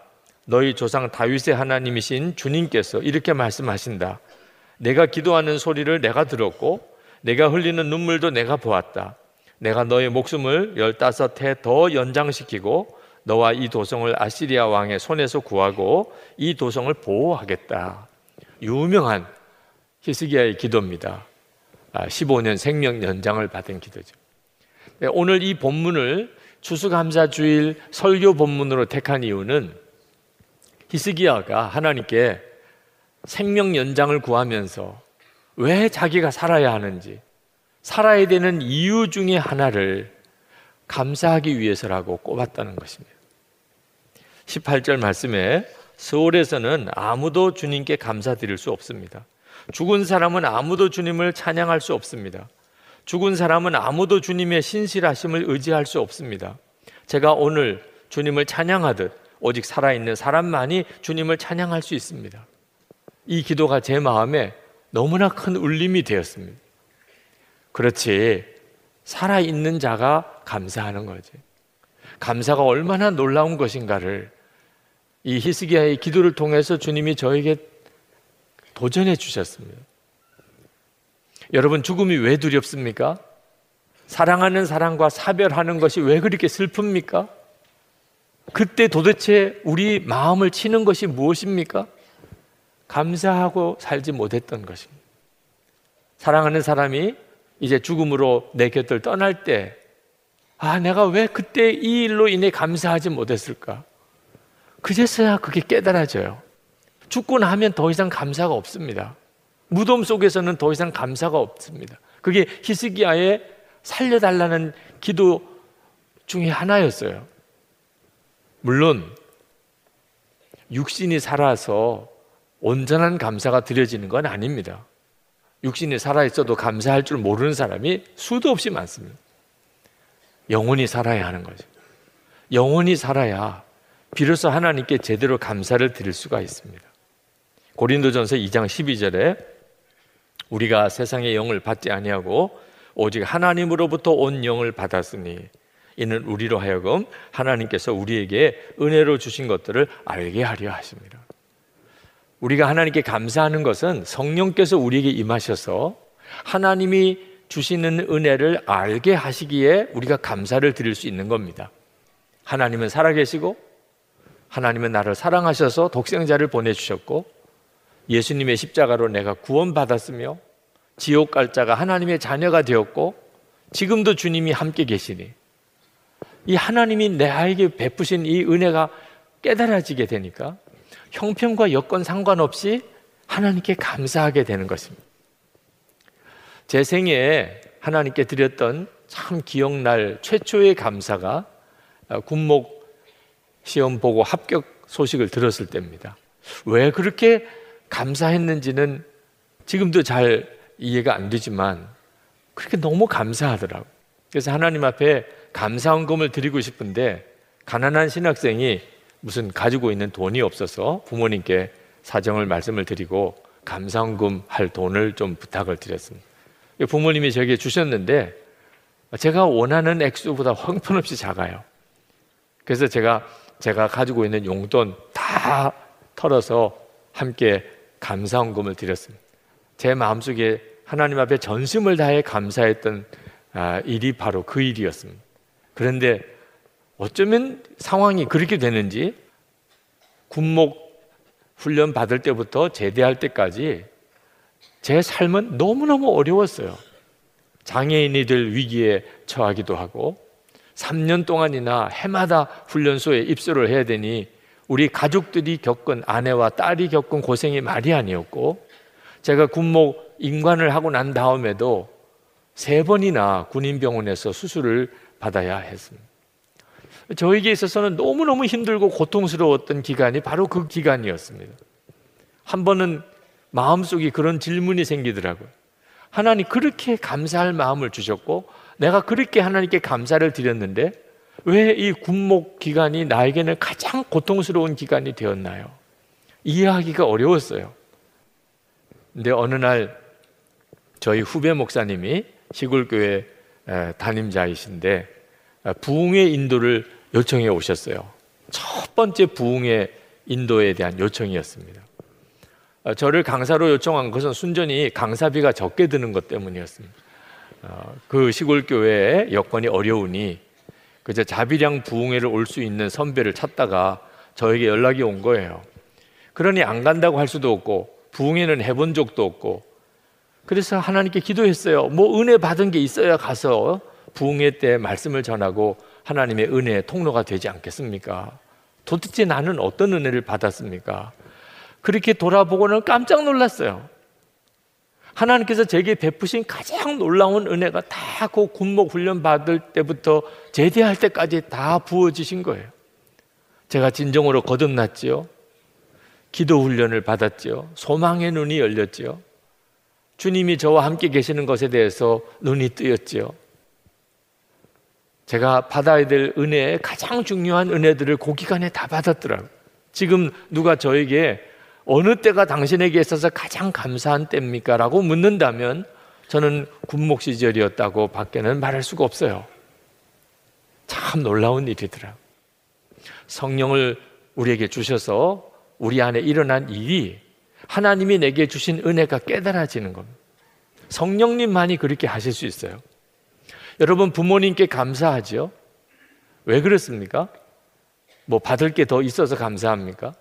너희 조상 다윗의 하나님이신 주님께서 이렇게 말씀하신다. 내가 기도하는 소리를 내가 들었고 내가 흘리는 눈물도 내가 보았다. 내가 너의 목숨을 열다섯 해 더 연장시키고 너와 이 도성을 아시리아 왕의 손에서 구하고 이 도성을 보호하겠다. 유명한 히스기야의 기도입니다. 15년 아, 생명 연장을 받은 기도죠. 네, 오늘 이 본문을 추수감사주일 설교 본문으로 택한 이유는 히스기야가 하나님께 생명 연장을 구하면서 왜 자기가 살아야 하는지 살아야 되는 이유 중에 하나를 감사하기 위해서라고 꼽았다는 것입니다. 18절 말씀에 서울에서는 아무도 주님께 감사드릴 수 없습니다. 죽은 사람은 아무도 주님을 찬양할 수 없습니다. 죽은 사람은 아무도 주님의 신실하심을 의지할 수 없습니다. 제가 오늘 주님을 찬양하듯 오직 살아있는 사람만이 주님을 찬양할 수 있습니다. 이 기도가 제 마음에 너무나 큰 울림이 되었습니다. 그렇지. 살아있는 자가 감사하는 거지. 감사가 얼마나 놀라운 것인가를 이 히스기야의 기도를 통해서 주님이 저에게 도전해 주셨습니다. 여러분, 죽음이 왜 두렵습니까? 사랑하는 사람과 사별하는 것이 왜 그렇게 슬픕니까? 그때 도대체 우리 마음을 치는 것이 무엇입니까? 감사하고 살지 못했던 것입니다. 사랑하는 사람이 이제 죽음으로 내 곁을 떠날 때, 아, 내가 왜 그때 이 일로 인해 감사하지 못했을까? 그제서야 그게 깨달아져요. 죽고 나면 더 이상 감사가 없습니다. 무덤 속에서는 더 이상 감사가 없습니다. 그게 히스기야의 살려달라는 기도 중에 하나였어요. 물론 육신이 살아서 온전한 감사가 드려지는 건 아닙니다. 육신이 살아있어도 감사할 줄 모르는 사람이 수도 없이 많습니다. 영혼이 살아야 하는 거죠. 영혼이 살아야 비로소 하나님께 제대로 감사를 드릴 수가 있습니다. 고린도전서 2장 12절에 우리가 세상의 영을 받지 아니하고 오직 하나님으로부터 온 영을 받았으니 이는 우리로 하여금 하나님께서 우리에게 은혜로 주신 것들을 알게 하려 하십니다. 우리가 하나님께 감사하는 것은 성령께서 우리에게 임하셔서 하나님이 주시는 은혜를 알게 하시기에 우리가 감사를 드릴 수 있는 겁니다. 하나님은 살아계시고 하나님은 나를 사랑하셔서 독생자를 보내주셨고 예수님의 십자가로 내가 구원받았으며 지옥 갈 자가 하나님의 자녀가 되었고 지금도 주님이 함께 계시니 이 하나님이 내에게 베푸신 이 은혜가 깨달아지게 되니까 형편과 여건 상관없이 하나님께 감사하게 되는 것입니다. 제 생에 하나님께 드렸던 참 기억날 최초의 감사가 군목 시험 보고 합격 소식을 들었을 때입니다. 왜 그렇게 감사했는지는 지금도 잘 이해가 안 되지만 그렇게 너무 감사하더라고. 그래서 하나님 앞에 감사헌금을 드리고 싶은데 가난한 신학생이 무슨 가지고 있는 돈이 없어서 부모님께 사정을 말씀을 드리고 감사헌금 할 돈을 좀 부탁을 드렸습니다. 부모님이 저에게 주셨는데 제가 원하는 액수보다 형편없이 작아요. 그래서 제가 제가 가지고 있는 용돈 다 털어서 함께 감사헌금을 드렸습니다. 제 마음속에 하나님 앞에 전심을 다해 감사했던 아, 일이 바로 그 일이었습니다. 그런데 어쩌면 상황이 그렇게 되는지 군목 훈련 받을 때부터 제대할 때까지 제 삶은 너무너무 어려웠어요. 장애인이 될 위기에 처하기도 하고 3년 동안이나 해마다 훈련소에 입소를 해야 되니 우리 가족들이 겪은 아내와 딸이 겪은 고생이 말이 아니었고 제가 군목 인관을 하고 난 다음에도 세 번이나 군인병원에서 수술을 받아야 했습니다. 저에게 있어서는 너무너무 힘들고 고통스러웠던 기간이 바로 그 기간이었습니다. 한 번은 마음속에 그런 질문이 생기더라고요. 하나님 그렇게 감사할 마음을 주셨고 내가 그렇게 하나님께 감사를 드렸는데 왜 이 군목 기간이 나에게는 가장 고통스러운 기간이 되었나요? 이해하기가 어려웠어요. 근데 어느 날 저희 후배 목사님이 시골교회 담임자이신데 부흥의 인도를 요청해 오셨어요. 첫 번째 부흥의 인도에 대한 요청이었습니다. 어, 저를 강사로 요청한 것은 순전히 강사비가 적게 드는 것 때문이었습니다. 어, 그 시골 교회의 여건이 어려우니 그저 자비량 부흥회를 올 수 있는 선배를 찾다가 저에게 연락이 온 거예요. 그러니 안 간다고 할 수도 없고 부흥회는 해본 적도 없고 그래서 하나님께 기도했어요. 뭐 은혜 받은 게 있어야 가서 부흥회 때 말씀을 전하고 하나님의 은혜의 통로가 되지 않겠습니까? 도대체 나는 어떤 은혜를 받았습니까? 그렇게 돌아보고는 깜짝 놀랐어요. 하나님께서 제게 베푸신 가장 놀라운 은혜가 다 그 군목 훈련 받을 때부터 제대할 때까지 다 부어지신 거예요. 제가 진정으로 거듭났지요. 기도 훈련을 받았지요. 소망의 눈이 열렸지요. 주님이 저와 함께 계시는 것에 대해서 눈이 뜨였지요. 제가 받아야 될 은혜의 가장 중요한 은혜들을 그 기간에 다 받았더라고요. 지금 누가 저에게 어느 때가 당신에게 있어서 가장 감사한 때입니까? 라고 묻는다면 저는 군목 시절이었다고 밖에는 말할 수가 없어요. 참 놀라운 일이더라. 성령을 우리에게 주셔서 우리 안에 일어난 일이 하나님이 내게 주신 은혜가 깨달아지는 겁니다. 성령님만이 그렇게 하실 수 있어요. 여러분 부모님께 감사하죠? 왜 그렇습니까? 뭐 받을 게 더 있어서 감사합니까?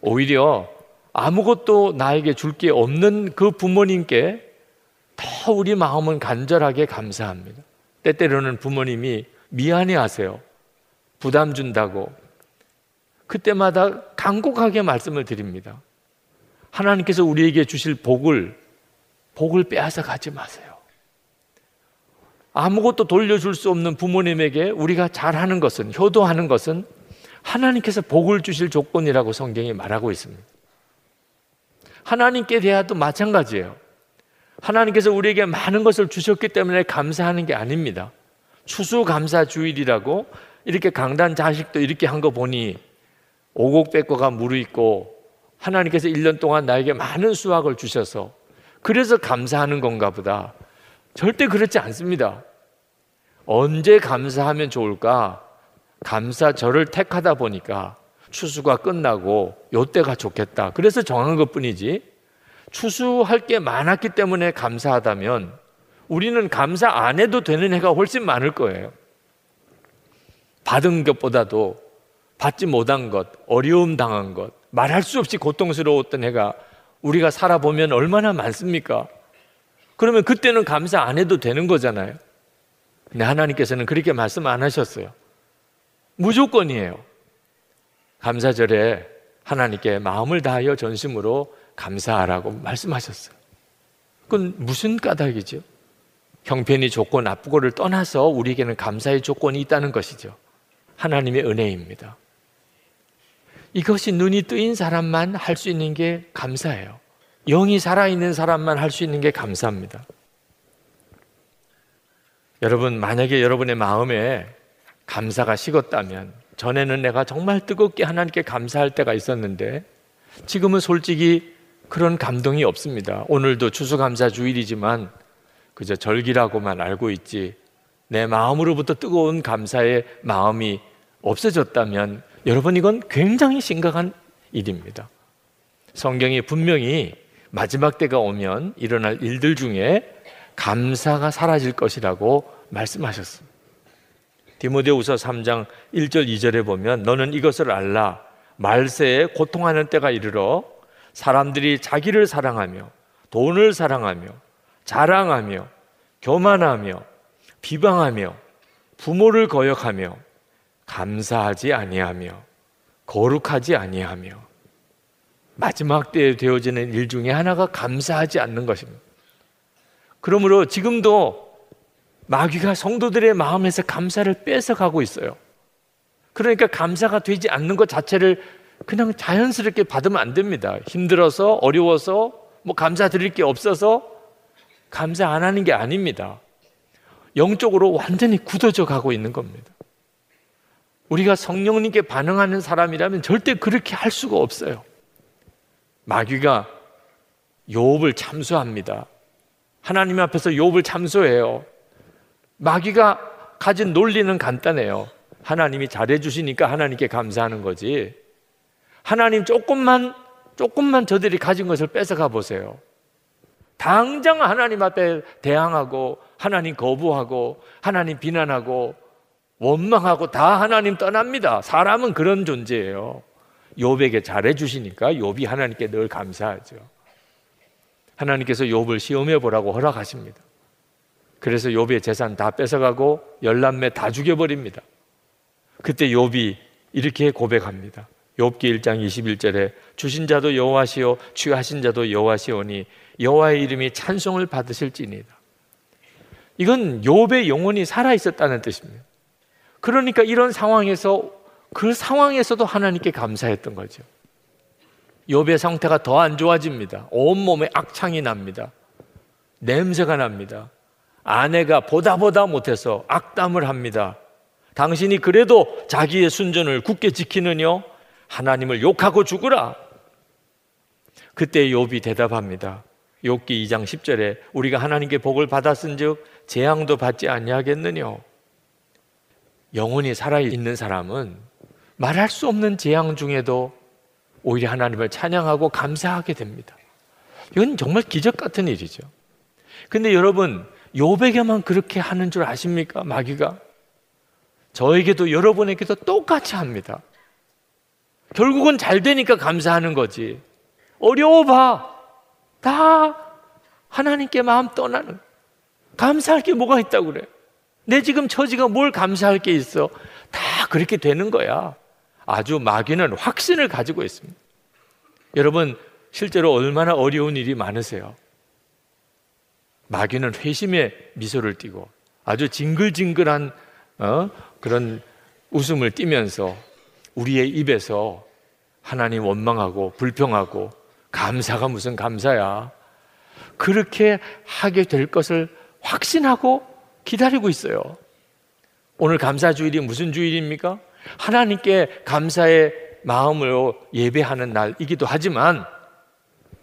오히려 아무것도 나에게 줄 게 없는 그 부모님께 더 우리 마음은 간절하게 감사합니다. 때때로는 부모님이 미안해 하세요. 부담 준다고. 그때마다 간곡하게 말씀을 드립니다. 하나님께서 우리에게 주실 복을, 복을 빼앗아 가지 마세요. 아무것도 돌려줄 수 없는 부모님에게 우리가 잘하는 것은, 효도하는 것은 하나님께서 복을 주실 조건이라고 성경이 말하고 있습니다. 하나님께 대하도 마찬가지예요. 하나님께서 우리에게 많은 것을 주셨기 때문에 감사하는 게 아닙니다. 추수감사 주일이라고 이렇게 강단 자식도 이렇게 한 거 보니 오곡백과가 무르익고 하나님께서 1년 동안 나에게 많은 수확을 주셔서 그래서 감사하는 건가 보다. 절대 그렇지 않습니다. 언제 감사하면 좋을까? 감사절을 택하다 보니까 추수가 끝나고 요때가 좋겠다. 그래서 정한 것 뿐이지. 추수할 게 많았기 때문에 감사하다면 우리는 감사 안 해도 되는 해가 훨씬 많을 거예요. 받은 것보다도 받지 못한 것, 어려움 당한 것, 말할 수 없이 고통스러웠던 해가 우리가 살아보면 얼마나 많습니까? 그러면 그때는 감사 안 해도 되는 거잖아요. 근데 하나님께서는 그렇게 말씀 안 하셨어요. 무조건이에요. 감사절에 하나님께 마음을 다하여 전심으로 감사하라고 말씀하셨어요. 그건 무슨 까닭이죠? 형편이 좋고 나쁘고를 떠나서 우리에게는 감사의 조건이 있다는 것이죠. 하나님의 은혜입니다. 이것이 눈이 뜨인 사람만 할 수 있는 게 감사해요. 영이 살아있는 사람만 할 수 있는 게 감사합니다. 여러분, 만약에 여러분의 마음에 감사가 식었다면, 전에는 내가 정말 뜨겁게 하나님께 감사할 때가 있었는데, 지금은 솔직히 그런 감동이 없습니다. 오늘도 추수감사 주일이지만, 그저 절기라고만 알고 있지, 내 마음으로부터 뜨거운 감사의 마음이 없어졌다면, 여러분, 이건 굉장히 심각한 일입니다. 성경이 분명히 마지막 때가 오면 일어날 일들 중에 감사가 사라질 것이라고 말씀하셨습니다. 디모데후서 3장 1절 2절에 보면 너는 이것을 알라 말세에 고통하는 때가 이르러 사람들이 자기를 사랑하며 돈을 사랑하며 자랑하며 교만하며 비방하며 부모를 거역하며 감사하지 아니하며 거룩하지 아니하며 마지막 때에 되어지는 일 중에 하나가 감사하지 않는 것입니다. 그러므로 지금도 마귀가 성도들의 마음에서 감사를 뺏어가고 있어요. 그러니까 감사가 되지 않는 것 자체를 그냥 자연스럽게 받으면 안 됩니다. 힘들어서, 어려워서, 뭐 감사드릴 게 없어서 감사 안 하는 게 아닙니다. 영적으로 완전히 굳어져 가고 있는 겁니다. 우리가 성령님께 반응하는 사람이라면 절대 그렇게 할 수가 없어요. 마귀가 욥을 참수합니다. 하나님 앞에서 욥을 참소해요. 마귀가 가진 논리는 간단해요. 하나님이 잘해 주시니까 하나님께 감사하는 거지. 하나님 조금만 조금만 저들이 가진 것을 뺏어가 보세요. 당장 하나님 앞에 대항하고 하나님 거부하고 하나님 비난하고 원망하고 다 하나님 떠납니다. 사람은 그런 존재예요. 욥에게 잘해 주시니까 욥이 하나님께 늘 감사하죠. 하나님께서 욥을 시험해 보라고 허락하십니다. 그래서 욥의 재산 다 뺏어가고 열남매 다 죽여버립니다. 그때 욥이 이렇게 고백합니다. 욥기 1장 21절에 주신 자도 여호와시요 취하신 자도 여호와시오니 여호와의 이름이 찬송을 받으실지니이다. 이건 욥의 영혼이 살아 있었다는 뜻입니다. 그러니까 이런 상황에서 그 상황에서도 하나님께 감사했던 거죠. 욥의 상태가 더 안 좋아집니다. 온몸에 악창이 납니다. 냄새가 납니다. 아내가 보다 보다 못해서 악담을 합니다. 당신이 그래도 자기의 순전을 굳게 지키느뇨? 하나님을 욕하고 죽으라. 그때 욥이 대답합니다. 욥기 2장 10절에 우리가 하나님께 복을 받았은즉 재앙도 받지 아니하겠느뇨? 영혼이 살아 있는 사람은 말할 수 없는 재앙 중에도 오히려 하나님을 찬양하고 감사하게 됩니다. 이건 정말 기적 같은 일이죠. 근데 여러분, 요백에만 그렇게 하는 줄 아십니까? 마귀가. 저에게도 여러분에게도 똑같이 합니다. 결국은 잘 되니까 감사하는 거지. 어려워 봐. 다 하나님께 마음 떠나는. 감사할 게 뭐가 있다고 그래. 내 지금 처지가 뭘 감사할 게 있어. 다 그렇게 되는 거야. 아주 마귀는 확신을 가지고 있습니다. 여러분, 실제로 얼마나 어려운 일이 많으세요? 마귀는 회심의 미소를 띠고 아주 징글징글한 어? 그런 웃음을 띠면서 우리의 입에서 하나님 원망하고 불평하고 감사가 무슨 감사야. 그렇게 하게 될 것을 확신하고 기다리고 있어요. 오늘 감사 주일이 무슨 주일입니까? 하나님께 감사의 마음으로 예배하는 날이기도 하지만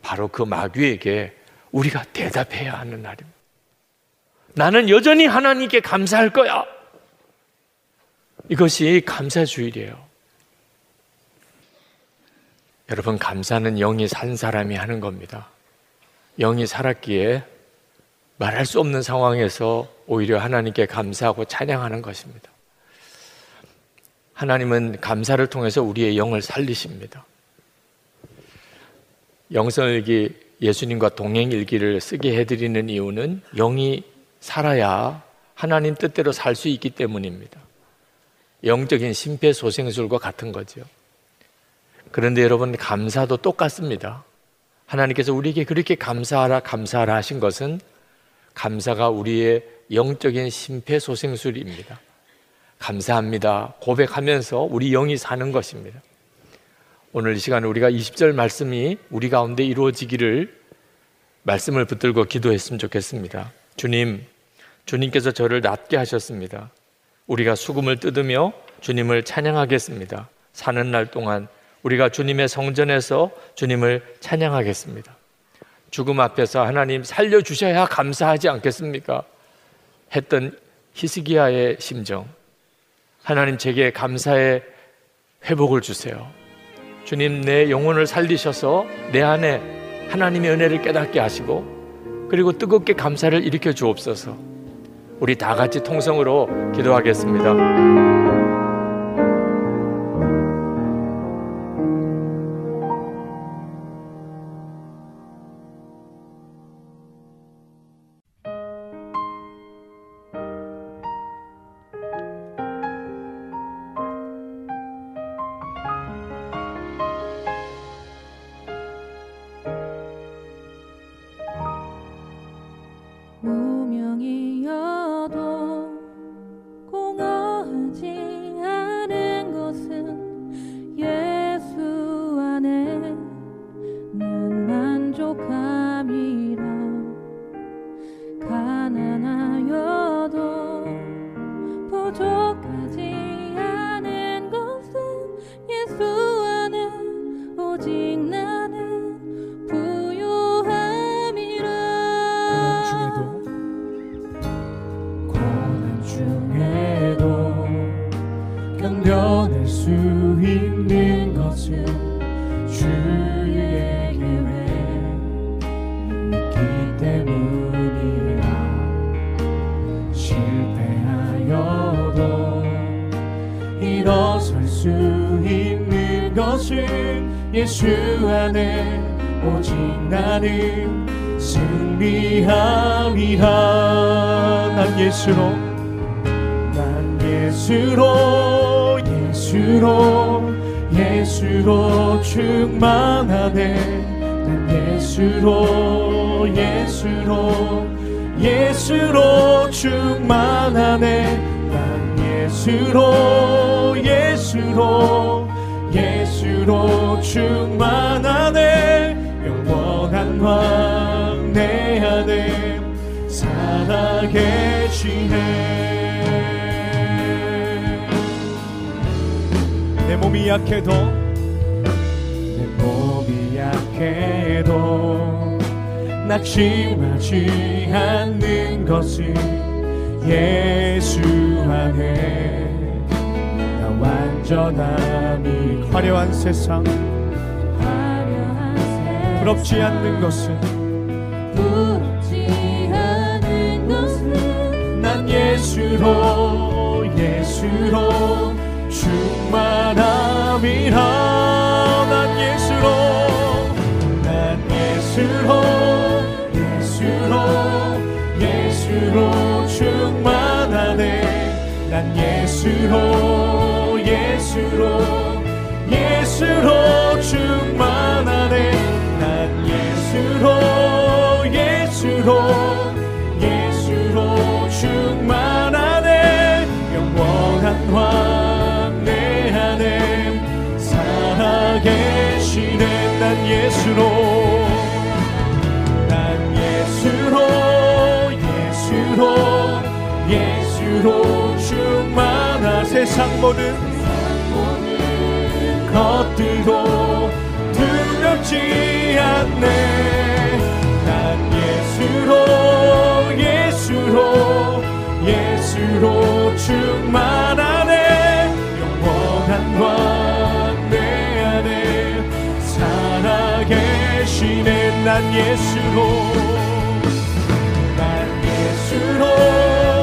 바로 그 마귀에게 우리가 대답해야 하는 날입니다. 나는 여전히 하나님께 감사할 거야. 이것이 감사주일이에요. 여러분, 감사는 영이 산 사람이 하는 겁니다. 영이 살았기에 말할 수 없는 상황에서 오히려 하나님께 감사하고 찬양하는 것입니다. 하나님은 감사를 통해서 우리의 영을 살리십니다. 영성일기 예수님과 동행일기를 쓰게 해드리는 이유는 영이 살아야 하나님 뜻대로 살 수 있기 때문입니다. 영적인 심폐소생술과 같은 거죠. 그런데 여러분, 감사도 똑같습니다. 하나님께서 우리에게 그렇게 감사하라, 감사하라 하신 것은 감사가 우리의 영적인 심폐소생술입니다. 감사합니다. 고백하면서 우리 영이 사는 것입니다. 오늘 이 시간에 우리가 20절 말씀이 우리 가운데 이루어지기를 말씀을 붙들고 기도했으면 좋겠습니다. 주님, 주님께서 저를 낫게 하셨습니다. 우리가 수금을 뜯으며 주님을 찬양하겠습니다. 사는 날 동안 우리가 주님의 성전에서 주님을 찬양하겠습니다. 죽음 앞에서 하나님 살려주셔야 감사하지 않겠습니까? 했던 히스기야의 심정. 하나님 제게 감사의 회복을 주세요. 주님 내 영혼을 살리셔서 내 안에 하나님의 은혜를 깨닫게 하시고 그리고 뜨겁게 감사를 일으켜 주옵소서. 우리 다 같이 통성으로 기도하겠습니다. 것은 예수 안에 오직 나는 승리함이라 난 예수로 난 예수로 예수로 예수로 충만하네. 난 예수로 예수로 예수로 충만하네. 난 예수로 예수로 예수로 충만하네. 영원한 왕 내 안에 살아계시네. 내 몸이 약해도 내 몸이 약해도 낙심하지 않는 것은 예수 안에 나 완전함이 화려한 세상 부럽지 않는 것은 부럽지 않은 것은 난 예수로 예수로 충만함이라. 난 예수로 난 예수로 예수로 예수로 충만하네 난 예수로 예수로 예수로 충만하네 난 예수로 예수로 예수로 충만하네 영원한 왕내 안에 살아계시네. 난 예수로 난 예수로 예수로 세상 모든 것들도 두렵지 않네. 난 예수로 예수로 예수로 충만하네. 영원한 왕내 안에 살아계시네. 난 예수로 난 예수로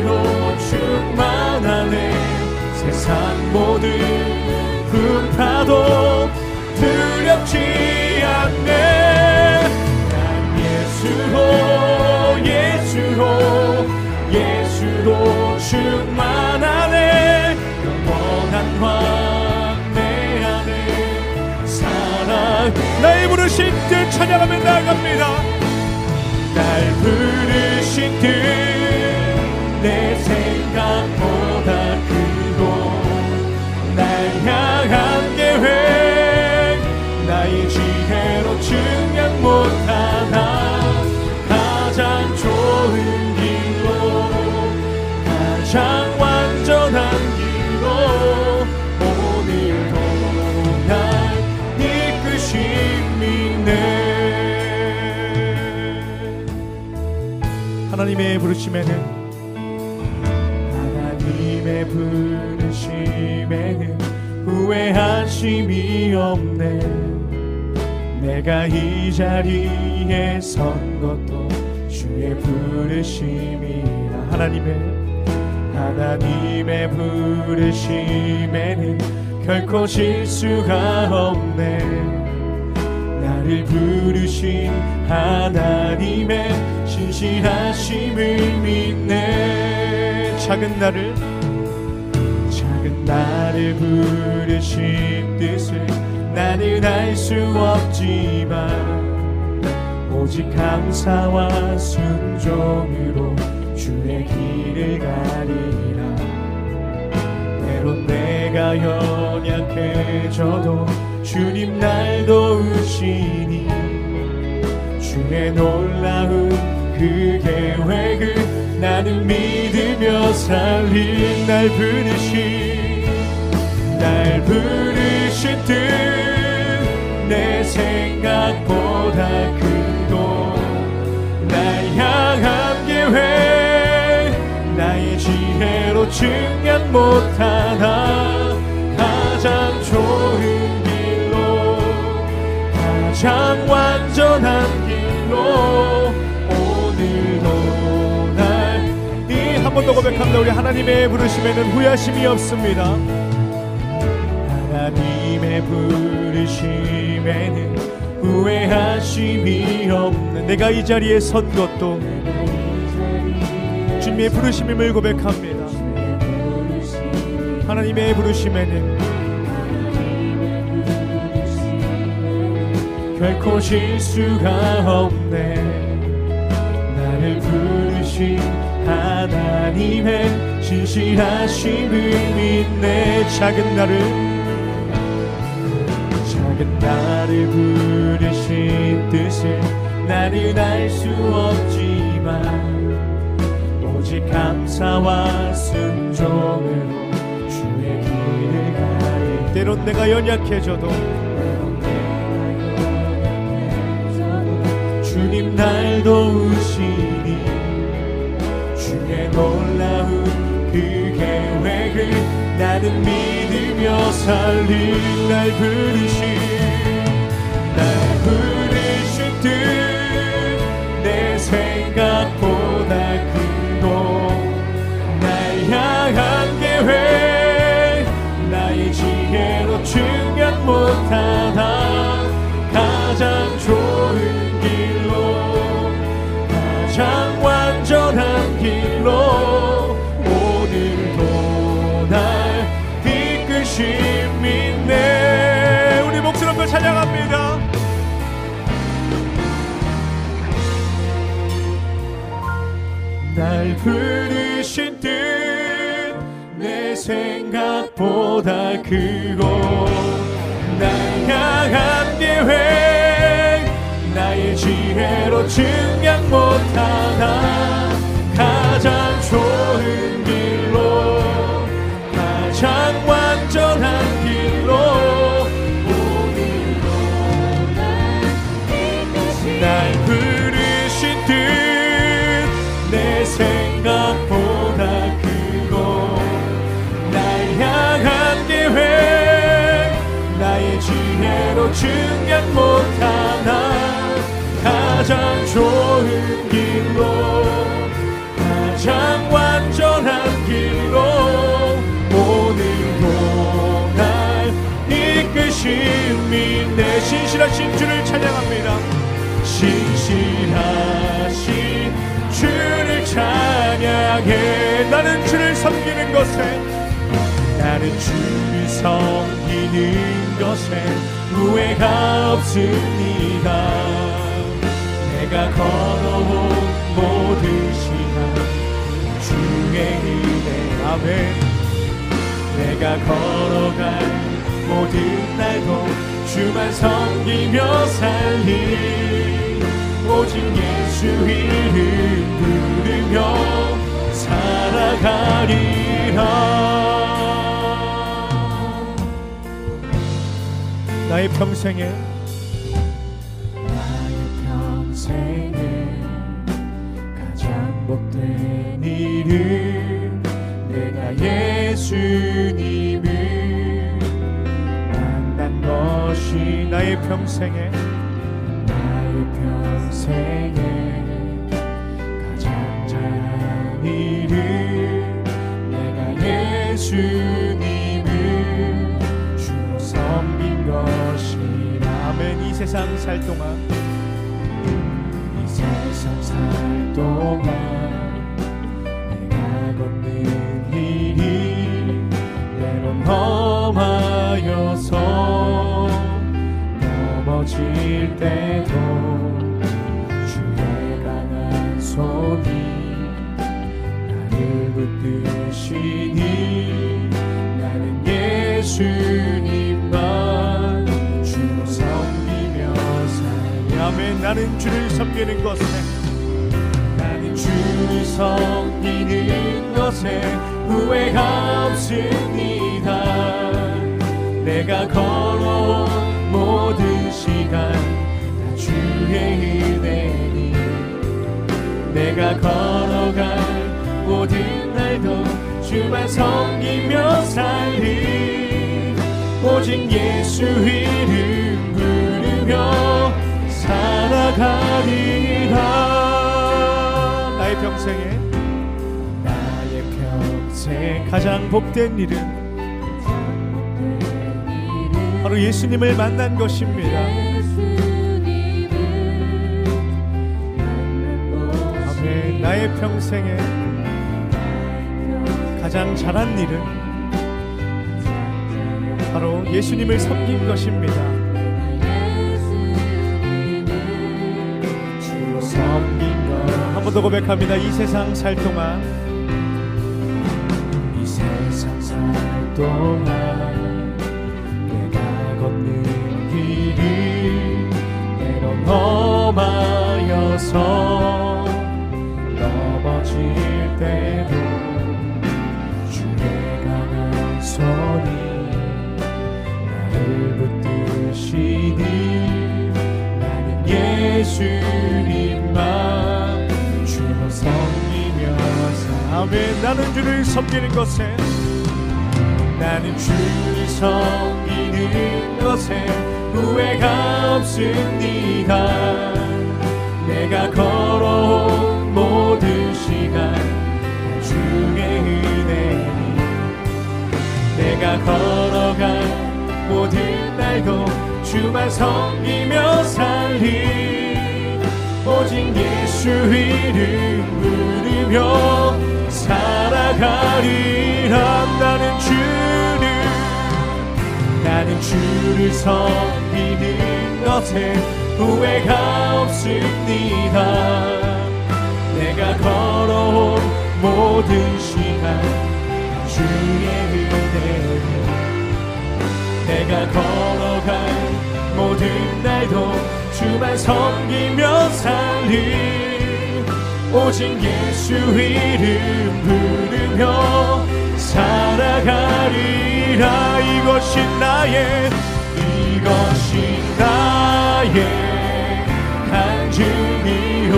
예수로 충만하네. 세상 모든 풍파도 두렵지 않네. 난 예수로 예수로 예수로 충만하네. 영원한 왕내 안에 사랑 나의 부르신 뜻 찬양하며 나갑니다 생각보다 크고 날 향한 계획 나의 지혜로 증명 못하나 가장 좋은 길로 가장 완전한 길로 오늘도 날 이끄심이네 하나님의 부르심에는 부르심에는 후회하심이 없네. 내가 이 자리에 선 것도 주의 부르심이라. 하나님의 하나님의 부르심에는 결코 실수가 없네. 나를 부르신 하나님의 신실하심을 믿네. 작은 나를 나를 부르신 뜻을 나는 알 수 없지만 오직 감사와 순종으로 주의 길을 가리라. 때론 내가 연약해져도 주님 날 도우시니 주의 놀라운 그 계획을 나는 믿으며 살린 날 부르신 날 부르신 뜻 내 생각보다 크고 날 향한 계획 나의 지혜로 증명 못하나 가장 좋은 길로 가장 완전한 길로 오늘도 날이한 번 더 고백합니다. 우리 하나님의 부르심에는 후회하심이 없습니다 날 부르심에는 후회하심이 없는 내가 이 자리에 선 것도 주님의 부르심임을 고백합니다. 하나님의 부르심에는 결코 실수가 없네. 나를 부르신 하나님의 진실하심을 믿네. 작은 나를 작은 나를 부르신 뜻을 나는 알 수 없지만 오직 감사와 순종으로 주의 길을 가리. 때론 내가 연약해져도 주님 날 도우시니 주의 놀라운 그 계획을 나는 믿으며 살릴 날 부르신 부르신 뜻 내 생각보다 크고 날 향한 계획 나의 지혜로 증명 못하나 지혜로 증명 못하나 가장 좋은 길로 가장 완전한 길로 오늘도 날 이끄신 믿내 신실하신 주를 찬양합니다. 신실하신 주를 찬양해. 나는 주를 섬기는 것에 나는 주를 섬기는 것에 후회가 없습니다. 내가 걸어온 모든 시간 주의 은혜 아멘. 내가 걸어갈 모든 날도 주만 섬기며 살리. 오직 예수 이름 부르며 살아가리라 나의 평생에. 나의 평생에 가장 복된 일은 내가 예수님을 만난 것이 나의 평생에. 나의 평생에 가장 잘한 일은 내가 예수 세상 살 동안. 이 세상 살 동안 내가 걷는 길이 때론 험하여서 넘어질 때도 주의 강한 손이 나를 붙드시니 나는 예수 나는 주를 섬기는 것에 나는 주를 섬기는 것에 후회가 없습니다. 내가 걸어온 모든 시간 다 주의 은혜니. 내가 걸어갈 모든 날도 주만 섬기며 살리. 오직 예수 이름 부르며 살 아가리라 나의 평생에 나의 평생 가장 복된 일은 바로 예수님을 만난 것입니다. 나의 평생에 가장 잘한 일은 바로 예수님을 섬긴 것입니다. 한번더 고백합니다. 이 세상 살 동안 이 세상 살 동안 내가 걷는 길이 때론 험하여서 넘어질 때도 주의 강한 손이 나를 붙드시니 나는 예수님만 사면 나는 주를 섬기는 것에 나는 주를 섬기는 것에 후회가 없습니다. 내가 걸어온 모든 시간 다 주의 은혜니. 내가 걸어간 모든 날도 주만 섬기며 살리. 오직 예수 이름 부르며 살아가리라 나는 주를 나는 주를 섬기는 것에 후회가 없습니다. 내가 걸어온 모든 시간 주의 은혜로 내가 걸어간 모든 날도 주만 섬기며 살리 오직 예수 이름 부르 며 살아가리라. 이것이 나의 이것이 나의 간증이요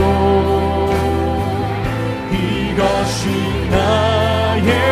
이것이 나의